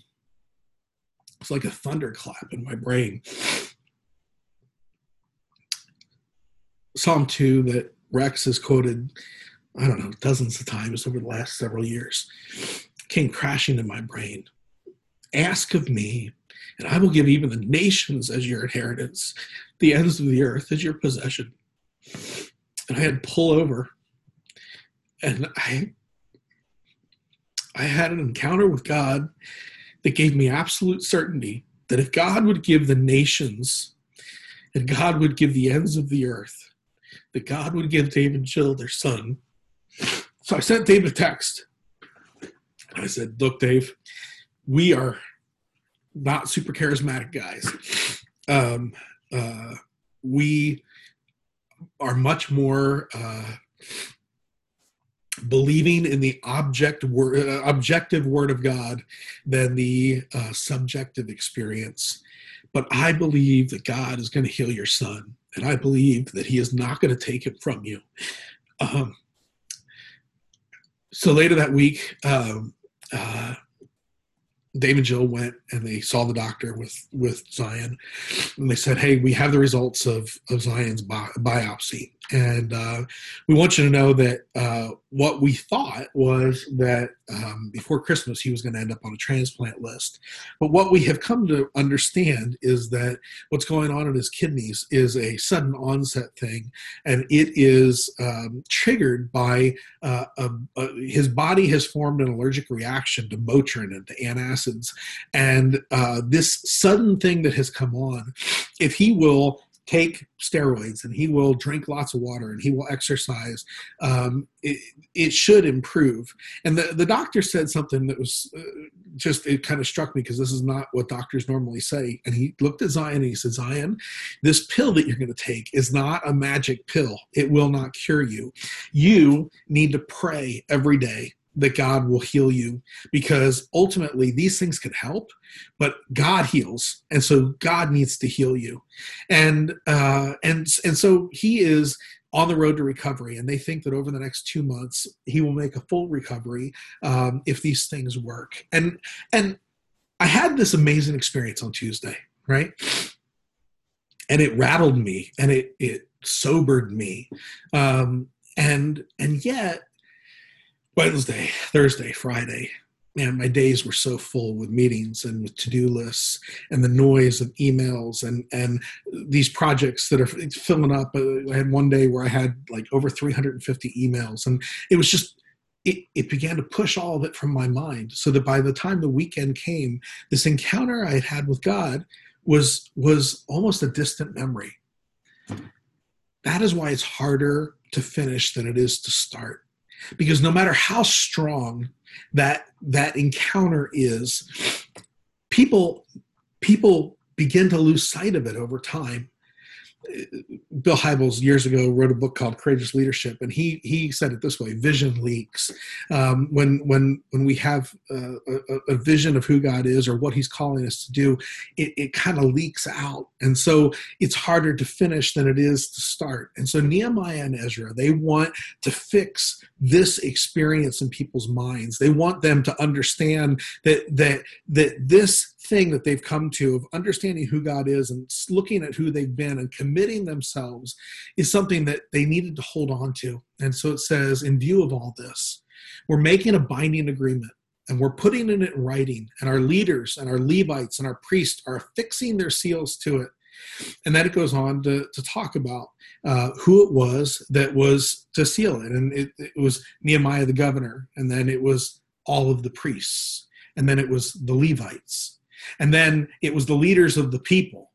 it's like a thunderclap in my brain. Psalm two that Rex has quoted, I don't know, dozens of times over the last several years, came crashing in my brain. Ask of me and I will give even the nations as your inheritance, the ends of the earth as your possession. And I had pull over, and I I had an encounter with God that gave me absolute certainty that if God would give the nations and God would give the ends of the earth, that God would give David Jill their son. So I sent Dave a text. I said, Look, Dave, we are not super charismatic guys. Um, uh, we are much more uh, believing in the object word, uh, objective word of God than the uh, subjective experience. But I believe that God is going to heal your son, and I believe that He is not going to take it from you. Um, so later that week, um, uh, Dave and Jill went and they saw the doctor with with Zion, and they said, "Hey, we have the results of of Zion's bi- biopsy, and uh, we want you to know that uh, what we thought was that um, before Christmas he was going to end up on a transplant list. But what we have come to understand is that what's going on in his kidneys is a sudden onset thing, and it is um, triggered by uh, a, a, his body has formed an allergic reaction to Motrin and to antacids, and uh, this sudden thing that has come on, if he will take steroids and he will drink lots of water and he will exercise, um, it, it, should improve. And the, the doctor said something that was uh, just, it kind of struck me because this is not what doctors normally say. And he looked at Zion and he said, Zion, this pill that you're going to take is not a magic pill. It will not cure you. You need to pray every day that God will heal you because ultimately these things can help, but God heals, and so God needs to heal you, and uh, and and so He is on the road to recovery, and they think that over the next two months he will make a full recovery um, if these things work. And and I had this amazing experience on Tuesday, right? And it rattled me, and it it sobered me, um, and and yet Wednesday, Thursday, Friday, man, my days were so full with meetings and with to-do lists and the noise of emails and and these projects that are filling up. Uh, I had one day where I had like over 350 emails, and it was just it, it began to push all of it from my mind. So that by the time the weekend came, this encounter I had had with God was was almost a distant memory. That is why it's harder to finish than it is to start because no matter how strong that that encounter is people people begin to lose sight of it over time Bill Hybels years ago wrote a book called Courageous Leadership, and he he said it this way: vision leaks. Um, when when when we have a, a, vision of who God is or what He's calling us to do, it, it kind of leaks out, and so it's harder to finish than it is to start. And so Nehemiah and Ezra they want to fix this experience in people's minds. They want them to understand that that that this thing that they've come to of understanding who God is and looking at who they've been and committing themselves is something that they needed to hold on to. And so it says, in view of all this, we're making a binding agreement and we're putting it in writing, and our leaders and our Levites and our priests are affixing their seals to it. And then it goes on to, to talk about uh, who it was that was to seal it. And it, it was Nehemiah the governor, and then it was all of the priests, and then it was the Levites, and then it was the leaders of the people.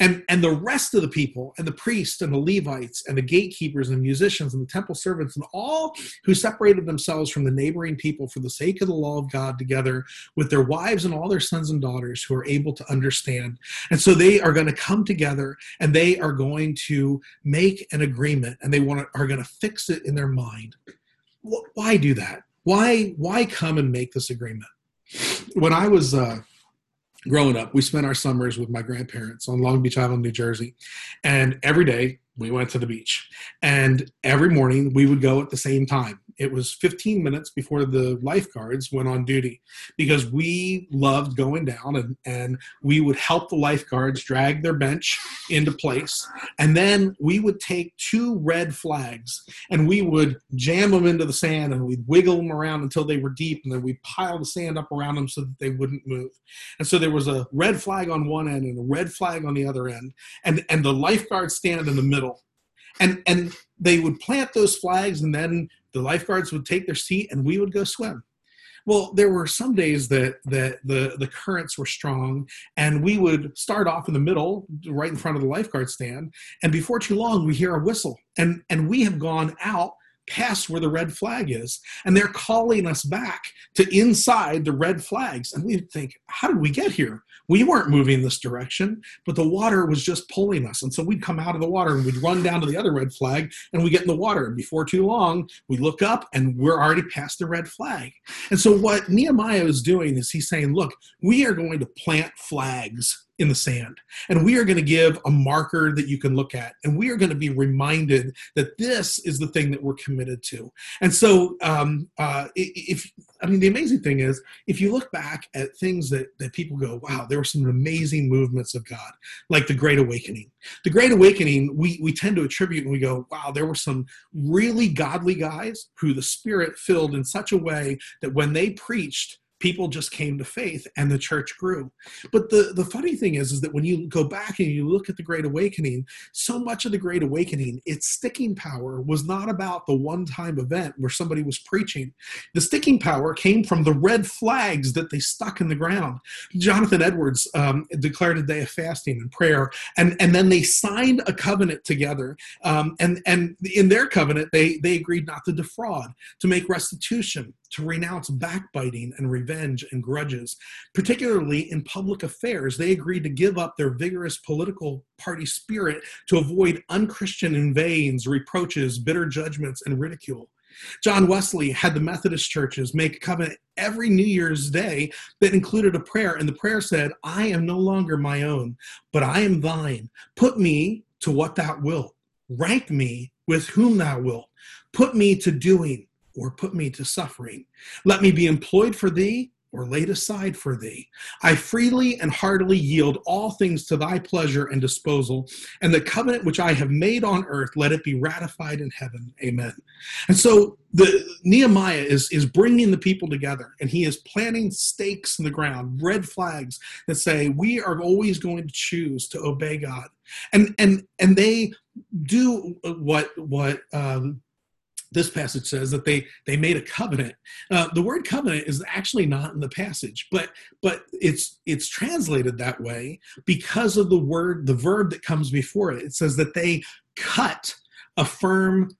And and the rest of the people and the priests and the levites and the gatekeepers and the musicians and the temple servants and all who separated themselves from the neighboring people for the sake of the law of god together with their wives and all their sons and daughters who are able to understand. And so they are going to come together and they are going to make an agreement and they want to, are going to fix it in their mind. Why do that? Why why come and make this agreement? When i was uh, growing up, we spent our summers with my grandparents on Long Beach Island, New Jersey. And every day we went to the beach. And every morning we would go at the same time it was 15 minutes before the lifeguards went on duty because we loved going down and, and we would help the lifeguards drag their bench into place. And then we would take two red flags and we would jam them into the sand and we'd wiggle them around until they were deep and then we'd pile the sand up around them so that they wouldn't move. And so there was a red flag on one end and a red flag on the other end. And, and the lifeguards stand in the middle and and they would plant those flags and then the lifeguards would take their seat and we would go swim. Well there were some days that that the the currents were strong and we would start off in the middle right in front of the lifeguard stand and before too long we hear a whistle and and we have gone out past where the red flag is and they're calling us back to inside the red flags. And we think how did we get here we weren't moving this direction but the water was just pulling us. And so we'd come out of the water and we'd run down to the other red flag and we get in the water. And before too long we look up and we're already past the red flag. And so what nehemiah is doing is he's saying look we are going to plant flags in the sand. And we are going to give a marker that you can look at. And we are going to be reminded that this is the thing that we're committed to. And so, um, uh, if I mean, the amazing thing is, if you look back at things that, that people go, wow, there were some amazing movements of God, like the Great Awakening. The Great Awakening, we, we tend to attribute and we go, wow, there were some really godly guys who the Spirit filled in such a way that when they preached, people just came to faith and the church grew. But the the funny thing is is that when you go back and you look at the great awakening so much of the great awakening its sticking power was not about the one time event where somebody was preaching. The sticking power came from the red flags that they stuck in the ground. Jonathan edwards um, declared a day of fasting and prayer and and then they signed a covenant together. Um, and and in their covenant they they agreed not to defraud to make restitution to renounce backbiting and revenge and grudges. Particularly in public affairs, they agreed to give up their vigorous political party spirit to avoid unchristian inveighings, reproaches, bitter judgments, and ridicule. John Wesley had the Methodist churches make a covenant every New Year's Day that included a prayer, and the prayer said, I am no longer my own, but I am thine. Put me to what thou wilt. Rank me with whom thou wilt. Put me to doing or put me to suffering. Let me be employed for thee or laid aside for thee. I freely and heartily yield all things to thy pleasure and disposal, and the covenant which I have made on earth, let it be ratified in heaven. Amen. And so the Nehemiah is is bringing the people together, and he is planting stakes in the ground, red flags that say we are always going to choose to obey God, and and and they do what what um, this passage says that they they made a covenant. Uh, the word covenant is actually not in the passage but but it's it's translated that way because of the word the verb that comes before it. It says that they cut a firm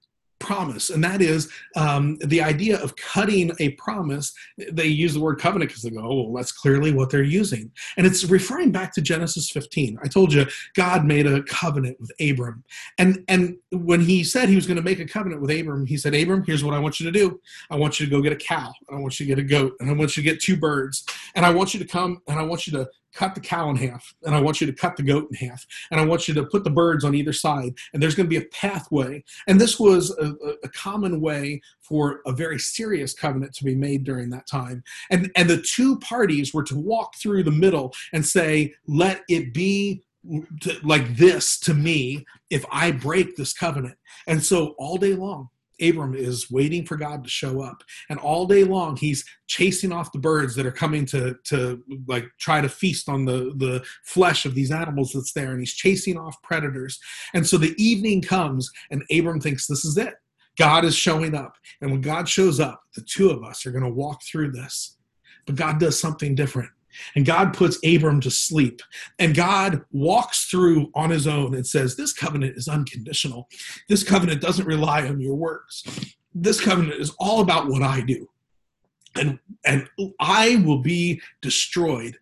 promise, and that is um, the idea of cutting a promise. They use the word covenant because they go, oh, well, that's clearly what they're using. And it's referring back to Genesis 15. I told you God made a covenant with Abram. And, and when he said he was going to make a covenant with Abram, he said, Abram, here's what I want you to do. I want you to go get a cow, I want you to get a goat, and I want you to get two birds, and I want you to come and I want you to cut the cow in half and I want you to cut the goat in half and I want you to put the birds on either side and there's going to be a pathway. And this was a, a, common way for a very serious covenant to be made during that time. And, and the two parties were to walk through the middle and say, let it be to, like this to me if I break this covenant. And so all day long, Abram is waiting for God to show up, and all day long he's chasing off the birds that are coming to to like try to feast on the the flesh of these animals that's there, and he's chasing off predators. And so the evening comes, and Abram thinks this is it. God is showing up, and when God shows up, the two of us are going to walk through this. But God does something different. And God puts Abram to sleep. And God walks through on his own and says, This covenant is unconditional. This covenant doesn't rely on your works. This covenant is all about what I do. And, and I will be destroyed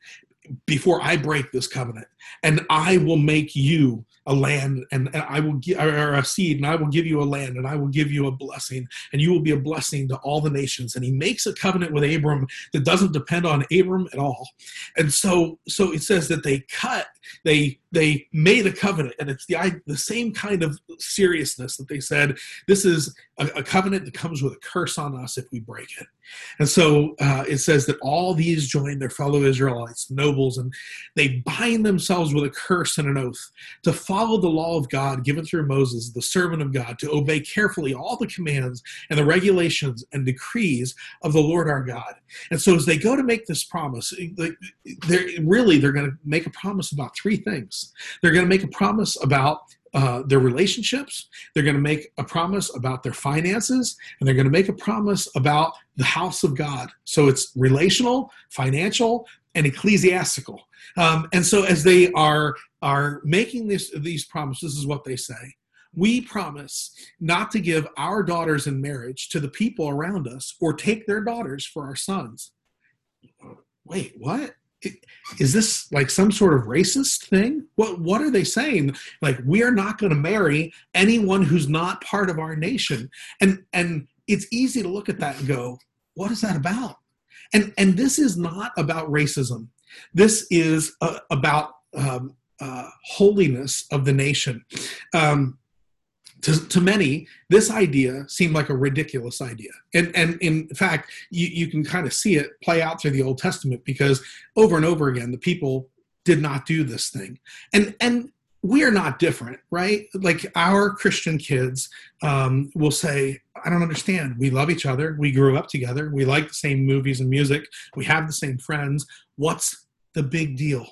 before I break this covenant. And I will make you a land and, and I will give or a seed and I will give you a land and I will give you a blessing and you will be a blessing to all the nations. And he makes a covenant with Abram that doesn't depend on Abram at all. And so so it says that they cut they they made a covenant and it's the the same kind of seriousness that they said this is a, a covenant that comes with a curse on us if we break it. And so uh, it says that all these join their fellow Israelites nobles and they bind themselves with a curse and an oath to follow the law of God given through Moses, the servant of God, to obey carefully all the commands and the regulations and decrees of the Lord our God. And so as they go to make this promise, they're really they're going to make a promise about three things. They're going to make a promise about uh, their relationships. They're going to make a promise about their finances, and they're going to make a promise about the house of God. So it's relational, financial, and ecclesiastical. Um, and so as they are are making this these promises, this is what they say. We promise not to give our daughters in marriage to the people around us or take their daughters for our sons. Wait, what? Is this like some sort of racist thing? What what are they saying? Like we are not going to marry anyone who's not part of our nation. And and it's easy to look at that and go, what is that about? And and this is not about racism. This is uh, about um, uh, holiness of the nation. Um, to, to many, this idea seemed like a ridiculous idea. And, and in fact, you, you can kind of see it play out through the Old Testament because over and over again, the people did not do this thing. And, and we are not different, right? Like our Christian kids um, will say, I don't understand. We love each other. We grew up together. We like the same movies and music. We have the same friends. What's the big deal?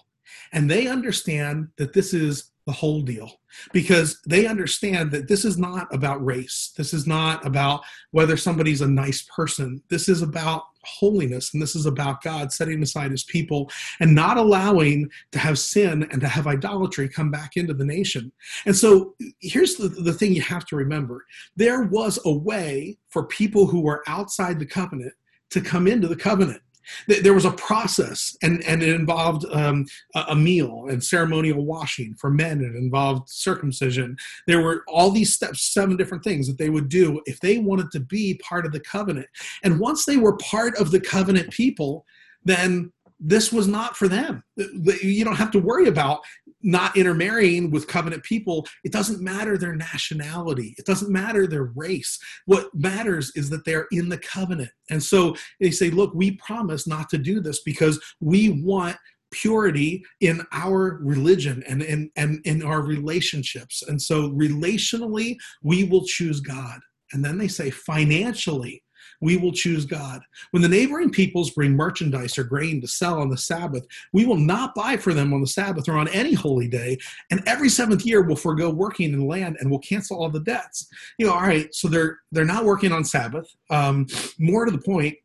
And they understand that this is the whole deal because they understand that this is not about race. This is not about whether somebody's a nice person. This is about holiness and this is about God setting aside his people and not allowing to have sin and to have idolatry come back into the nation. And so here's the, the thing you have to remember there was a way for people who were outside the covenant to come into the covenant there was a process and, and it involved um, a meal and ceremonial washing for men. It involved circumcision. There were all these steps seven different things that they would do if they wanted to be part of the covenant. And once they were part of the covenant people then this was not for them. You don't have to worry about not intermarrying with covenant people. It doesn't matter their nationality, it doesn't matter their race. What matters is that they're in the covenant. And so they say, look, we promise not to do this because we want purity in our religion and in and in our relationships. And so relationally, we will choose God. And then they say financially, we will choose God. When the neighboring peoples bring merchandise or grain to sell on the Sabbath, we will not buy for them on the Sabbath or on any holy day. And every seventh year, we'll forego working in the land and we'll cancel all the debts. You know, all right, so they're they're not working on Sabbath. Um, more to the point,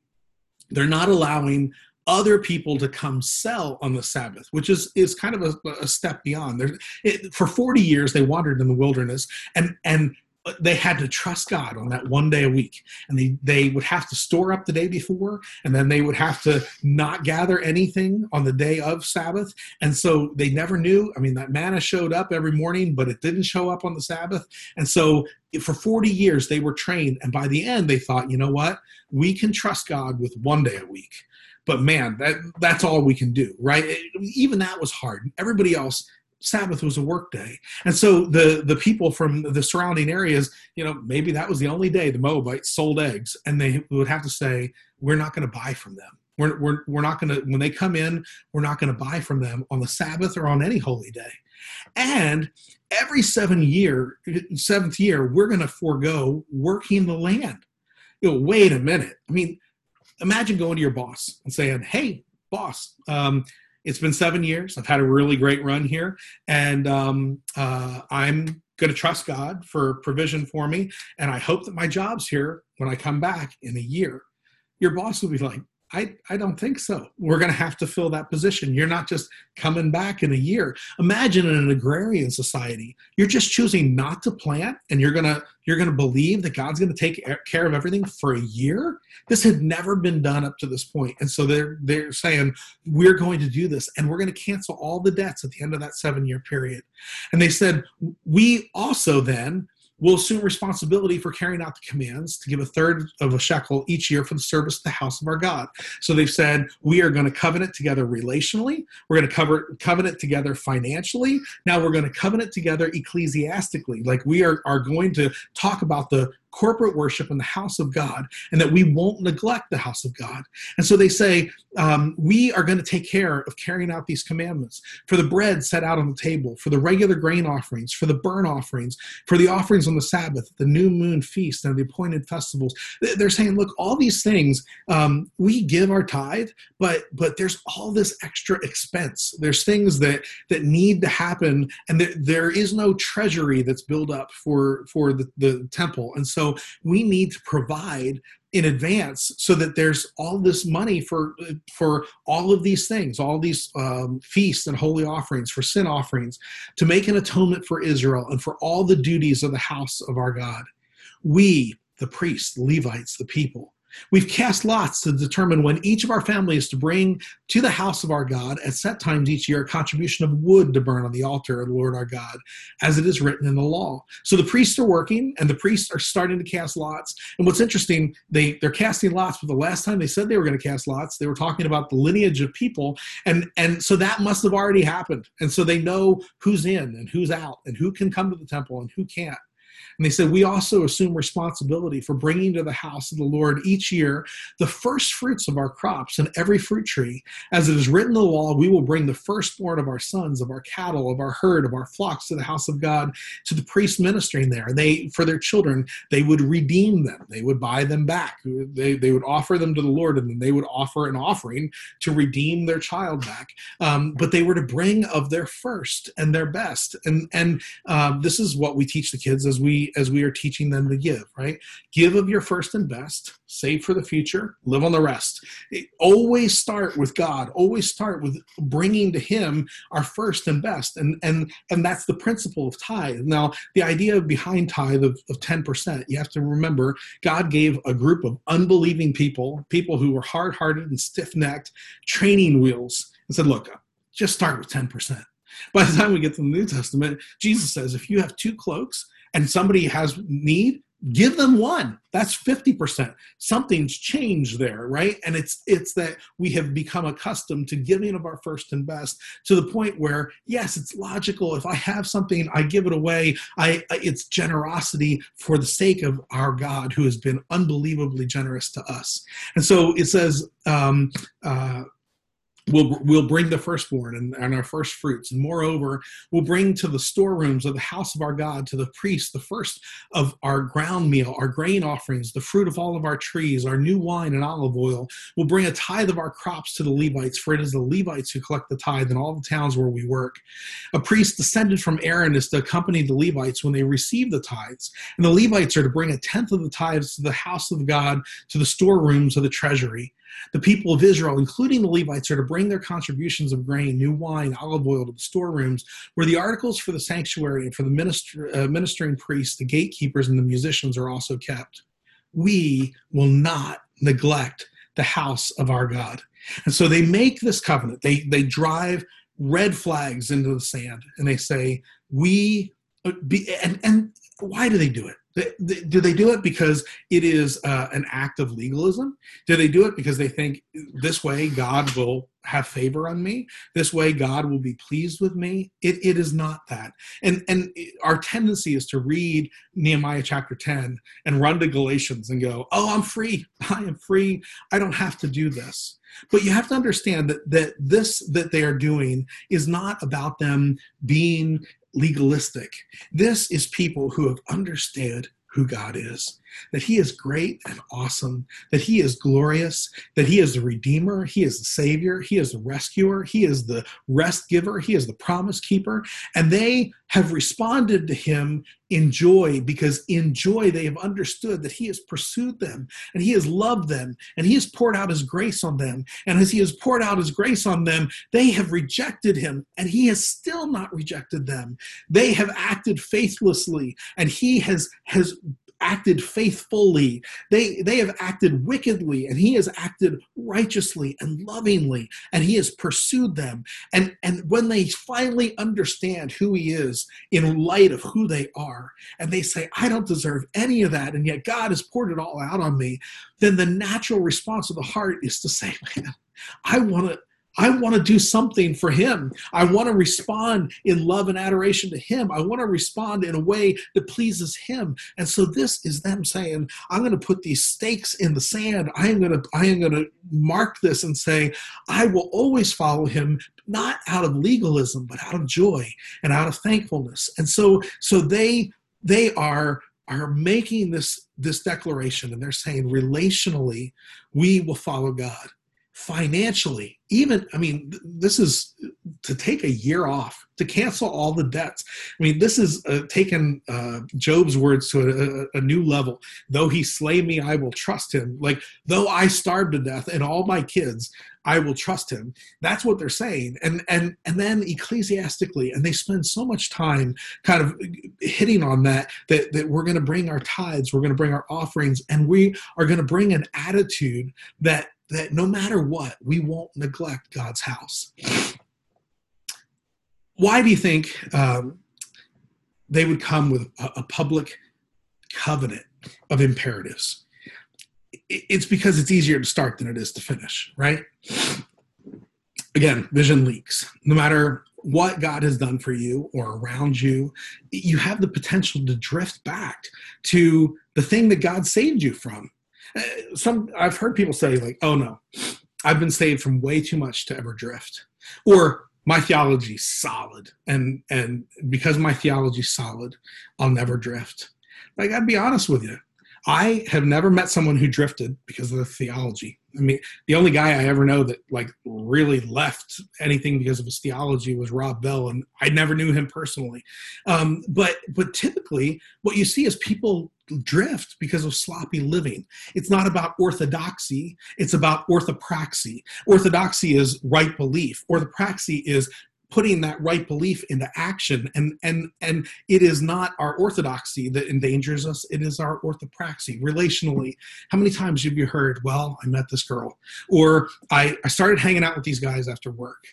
they're not allowing other people to come sell on the Sabbath, which is is kind of a, a step beyond. There, for forty years they wandered in the wilderness, and and they had to trust God on that one day a week. And they, they would have to store up the day before, and then they would have to not gather anything on the day of Sabbath. And so they never knew. I mean, that manna showed up every morning, but it didn't show up on the Sabbath. And so for 40 years, they were trained. And by the end, they thought, you know what? We can trust God with one day a week. But man, that that's all we can do, right? It, even that was hard. Everybody else Sabbath was a work day. And so the, the people from the surrounding areas, you know, maybe that was the only day the Moabites sold eggs. And they would have to say, we're not going to buy from them. We're, we're, we're not going to, when they come in, we're not going to buy from them on the Sabbath or on any holy day. And every seven year, seventh year, we're going to forego working the land. You know, wait a minute. I mean, imagine going to your boss and saying, "Hey, boss, um, it's been seven years. I've had a really great run here, and um, uh, I'm going to trust God for provision for me. And I hope that my job's here when I come back in a year." Your boss will be like, I, I don't think so. We're going to have to fill that position. You're not just coming back in a year. Imagine in an agrarian society, you're just choosing not to plant and you're going to you're going to believe that God's going to take care of everything for a year. This had never been done up to this point. And so they're they're saying we're going to do this and we're going to cancel all the debts at the end of that 7-year period. And they said we also then will assume responsibility for carrying out the commands to give a third of a shekel each year for the service of the house of our God. So they've said we are going to covenant together relationally. We're going to cover covenant together financially. Now we're going to covenant together ecclesiastically. Like we are, are going to talk about the corporate worship in the house of God and that we won't neglect the house of God. And so they say, um, we are going to take care of carrying out these commandments for the bread set out on the table, for the regular grain offerings, for the burnt offerings, for the offerings on the Sabbath, the new moon feast, and the appointed festivals. They're saying, look, all these things um, we give our tithe, but but there's all this extra expense. There's things that that need to happen, and there, there is no treasury that's built up for for the, the temple. And so so we need to provide in advance so that there's all this money for for all of these things all these um, feasts and holy offerings for sin offerings to make an atonement for israel and for all the duties of the house of our god. We the priests levites the people We've cast lots to determine when each of our families to bring to the house of our God at set times each year a contribution of wood to burn on the altar of the Lord our God, as it is written in the law. So the priests are working and the priests are starting to cast lots. And what's interesting, they, they're casting lots, but the last time they said they were going to cast lots, they were talking about the lineage of people. And, and so that must have already happened. And so they know who's in and who's out and who can come to the temple and who can't. And they said, We also assume responsibility for bringing to the house of the Lord each year the first fruits of our crops and every fruit tree. As it is written in the law, we will bring the firstborn of our sons, of our cattle, of our herd, of our flocks to the house of God, to the priest ministering there. They, for their children, they would redeem them, they would buy them back, they, they would offer them to the Lord, and then they would offer an offering to redeem their child back. Um, but they were to bring of their first and their best. And, and uh, this is what we teach the kids as we as we are teaching them to give right? Give of your first and best save for the future live on the rest. Always start with god always start with bringing to him our first and best and and and that's the principle of tithe. Now the idea behind tithe of, of 10% you have to remember god gave a group of unbelieving people people who were hard-hearted and stiff-necked training wheels and said look just start with 10% by the time we get to the New Testament, Jesus says, if you have two cloaks and somebody has need, give them one. That's 50%. Something's changed there, right? And it's it's that we have become accustomed to giving of our first and best to the point where yes, it's logical. If I have something, I give it away. I it's generosity for the sake of our God who has been unbelievably generous to us. And so it says um, uh, We'll, we'll bring the firstborn and, and, our first fruits. And moreover, we'll bring to the storerooms of the house of our God, to the priest, the first of our ground meal, our grain offerings, the fruit of all of our trees, our new wine and olive oil. We'll bring a tithe of our crops to the Levites, for it is the Levites who collect the tithe in all the towns where we work. A priest descended from Aaron is to accompany the Levites when they receive the tithes. And the Levites are to bring a tenth of the tithes to the house of God, to the storerooms of the treasury. The people of Israel, including the Levites, are to bring their contributions of grain, new wine, olive oil to the storerooms, where the articles for the sanctuary and for the minister, uh, ministering priests, the gatekeepers, and the musicians are also kept. We will not neglect the house of our God. And so they make this covenant. They they drive red flags into the sand and they say, "We uh, be and and why do they do it? Do they do it because it is uh, an act of legalism? Do they do it because they think this way God will have favor on me. This way god will be pleased with me. It, it is not that. And and our tendency is to read nehemiah chapter 10 and run to galatians and go oh i'm free. I am free. I don't have to do this. But you have to understand that that this that they are doing is not about them being legalistic. This is people who have understood who God is, that He is great and awesome, that He is glorious, that He is the Redeemer, He is the Savior, He is the Rescuer, He is the rest giver, He is the promise keeper. And they have responded to Him in joy because in joy they have understood that He has pursued them and He has loved them and He has poured out His grace on them. And as He has poured out His grace on them, they have rejected Him and He has still not rejected them. They have acted faithlessly and He has, has acted faithfully. They, they have acted wickedly, and he has acted righteously and lovingly, and he has pursued them. And, and when they finally understand who he is in light of who they are, and they say, I don't deserve any of that, and yet God has poured it all out on me, then the natural response of the heart is to say, Man, I want to I want to do something for him. I want to respond in love and adoration to him. I want to respond in a way that pleases him. And so this is them saying, I'm going to put these stakes in the sand. I am going to I am going to mark this and say, I will always follow him not out of legalism, but out of joy and out of thankfulness. And so so they they are are making this this declaration and they're saying relationally we will follow God financially. Even i mean this is to take a year off to cancel all the debts. I mean this is uh, taken uh, Job's words to a, a, new level. Though he slay me i will trust him. Like though i starve to death and all my kids i will trust him. That's what they're saying. And and and then ecclesiastically and they spend so much time kind of hitting on that that, that we're going to bring our tithes we're going to bring our offerings and we are going to bring an attitude that that no matter what, we won't neglect God's house. Why do you think um, they would come with a, a public covenant of imperatives? It's because it's easier to start than it is to finish, right? Again, vision leaks. No matter what God has done for you or around you, you have the potential to drift back to the thing that God saved you from some I've heard people say like, "Oh no, I've been saved from way too much to ever drift," or my theology's solid, and and because my theology's solid, I'll never drift. Like I'd be honest with you, I have never met someone who drifted because of the theology. I mean, the only guy I ever know that like really left anything because of his theology was Rob Bell, and I never knew him personally. Um, but but typically, what you see is people drift because of sloppy living. It's not about orthodoxy; it's about orthopraxy. Orthodoxy is right belief. Orthopraxy is putting that right belief into action and and and it is not our orthodoxy that endangers us it is our orthopraxy relationally how many times have you heard well i met this girl or i, I started hanging out with these guys after work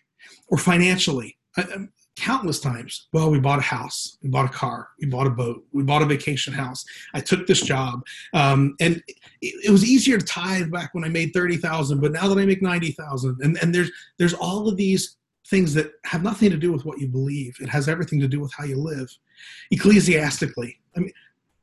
or financially I, um, countless times well we bought a house we bought a car we bought a boat we bought a vacation house i took this job um, and it, it, was easier to tithe back when i made 30000 but now that i make 90000 and, and there's there's all of these things that have nothing to do with what you believe. It has everything to do with how you live. Ecclesiastically, I mean,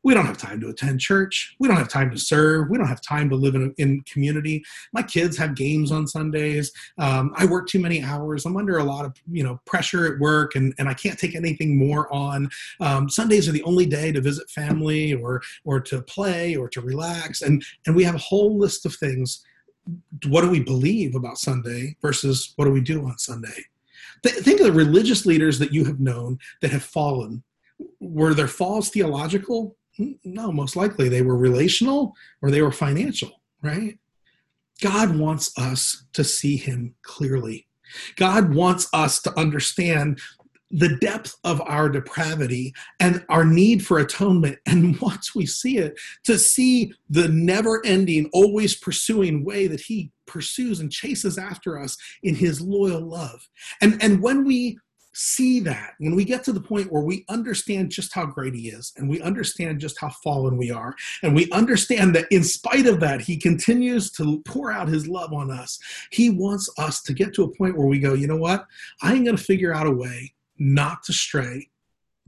we don't have time to attend church. We don't have time to serve. We don't have time to live in, in community. My kids have games on Sundays. Um, I work too many hours. I'm under a lot of you know pressure at work, and, and I can't take anything more on. Um, Sundays are the only day to visit family or or to play or to relax, and and we have a whole list of things. What do we believe about Sunday versus what do we do on Sunday? Th- think of the religious leaders that you have known that have fallen. Were their falls theological? No, most likely they were relational or they were financial, right? God wants us to see Him clearly. God wants us to understand the depth of our depravity and our need for atonement. And once we see it, to see the never ending, always pursuing way that He pursues and chases after us in His loyal love. And, and when we see that, when we get to the point where we understand just how great He is, and we understand just how fallen we are, and we understand that in spite of that, He continues to pour out His love on us, He wants us to get to a point where we go, you know what? I am going to figure out a way not to stray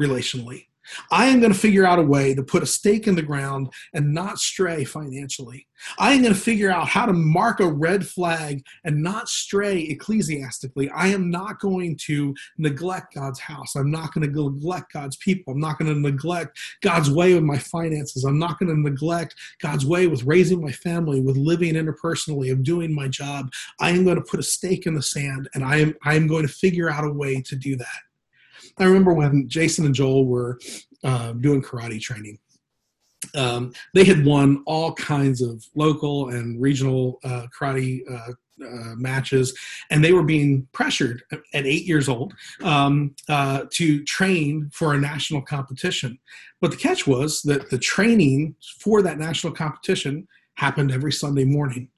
relationally. I am going to figure out a way to put a stake in the ground and not stray financially. I am going to figure out how to mark a red flag and not stray ecclesiastically. I am not going to neglect God's house. I'm not going to neglect God's people. I'm not going to neglect God's way with my finances. I'm not going to neglect God's way with raising my family, with living interpersonally, of doing my job. I am going to put a stake in the sand and I am I am going to figure out a way to do that. I remember when Jason and Joel were uh, doing karate training. Um, they had won all kinds of local and regional uh, karate uh, uh, matches, and they were being pressured at eight years old um, uh, to train for a national competition. But the catch was that the training for that national competition happened every Sunday morning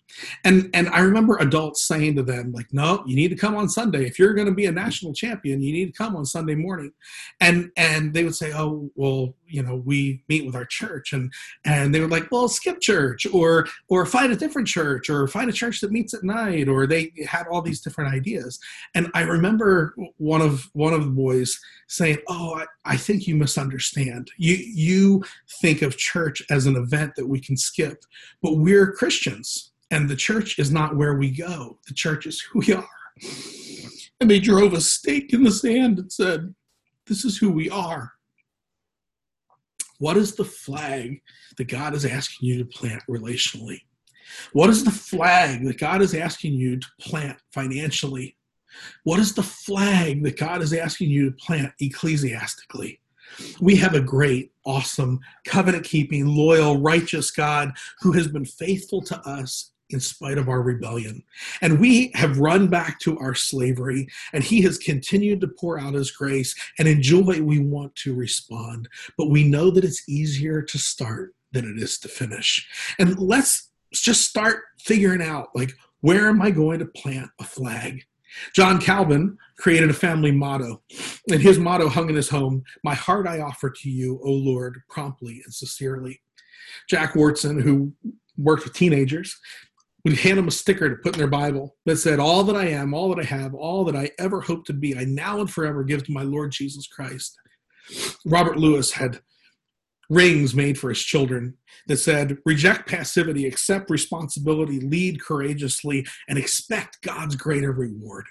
and and i remember adults saying to them like no you need to come on sunday. If you're going to be a national champion you need to come on sunday morning. And and they would say oh well you know we meet with our church. And and they were like well skip church or or find a different church or find a church that meets at night or they had all these different ideas. And i remember one of one of the boys saying oh i, I think you misunderstand. You you think of church as an event that we can skip but we're christians and the church is not where we go, the church is who we are. And they drove a stake in the sand and said, This is who we are. What is the flag that God is asking you to plant relationally? What is the flag that God is asking you to plant financially? What is the flag that God is asking you to plant ecclesiastically? We have a great, awesome, covenant keeping, loyal, righteous God who has been faithful to us in spite of our rebellion. And we have run back to our slavery, and He has continued to pour out His grace. And in joy, we want to respond. But we know that it's easier to start than it is to finish. And let's just start figuring out like, where am I going to plant a flag? John Calvin created a family motto, and his motto hung in his home My heart I offer to you, O Lord, promptly and sincerely. Jack Wyrtzen, who worked with teenagers, would hand them a sticker to put in their Bible that said, All that I am, all that I have, all that I ever hope to be, I now and forever give to my Lord Jesus Christ. Robert Lewis had rings made for his children that said, Reject passivity, accept responsibility, lead courageously, and expect God's greater reward.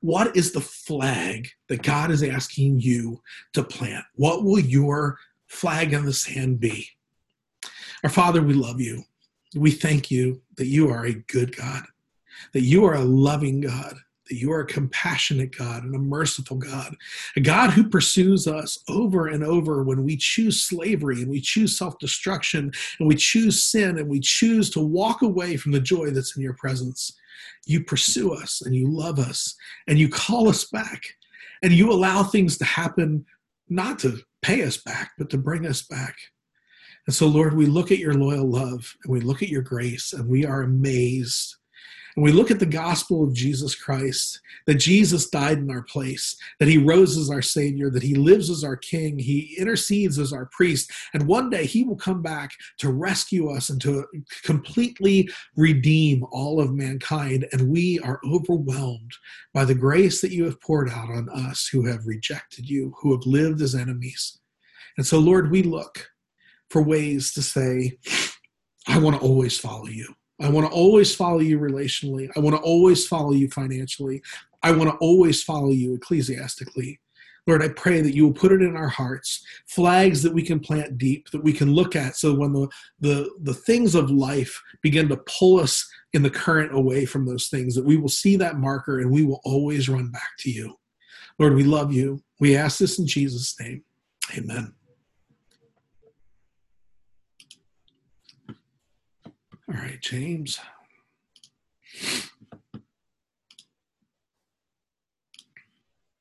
What is the flag that God is asking you to plant? What will your flag in the sand be? Our Father, we love you. We thank you that you are a good God, that you are a loving God, that you are a compassionate God and a merciful God, a God who pursues us over and over when we choose slavery and we choose self destruction and we choose sin and we choose to walk away from the joy that's in your presence. You pursue us and you love us and you call us back and you allow things to happen not to pay us back, but to bring us back. And so, Lord, we look at your loyal love and we look at your grace and we are amazed. And we look at the gospel of Jesus Christ, that Jesus died in our place, that he rose as our Savior, that he lives as our King, he intercedes as our priest, and one day he will come back to rescue us and to completely redeem all of mankind. And we are overwhelmed by the grace that you have poured out on us who have rejected you, who have lived as enemies. And so, Lord, we look for ways to say, I want to always follow you. I want to always follow you relationally. I want to always follow you financially. I want to always follow you ecclesiastically. Lord, I pray that you will put it in our hearts, flags that we can plant deep, that we can look at so when the, the, the things of life begin to pull us in the current away from those things, that we will see that marker and we will always run back to you. Lord, we love you. We ask this in Jesus' name. Amen. All right, James.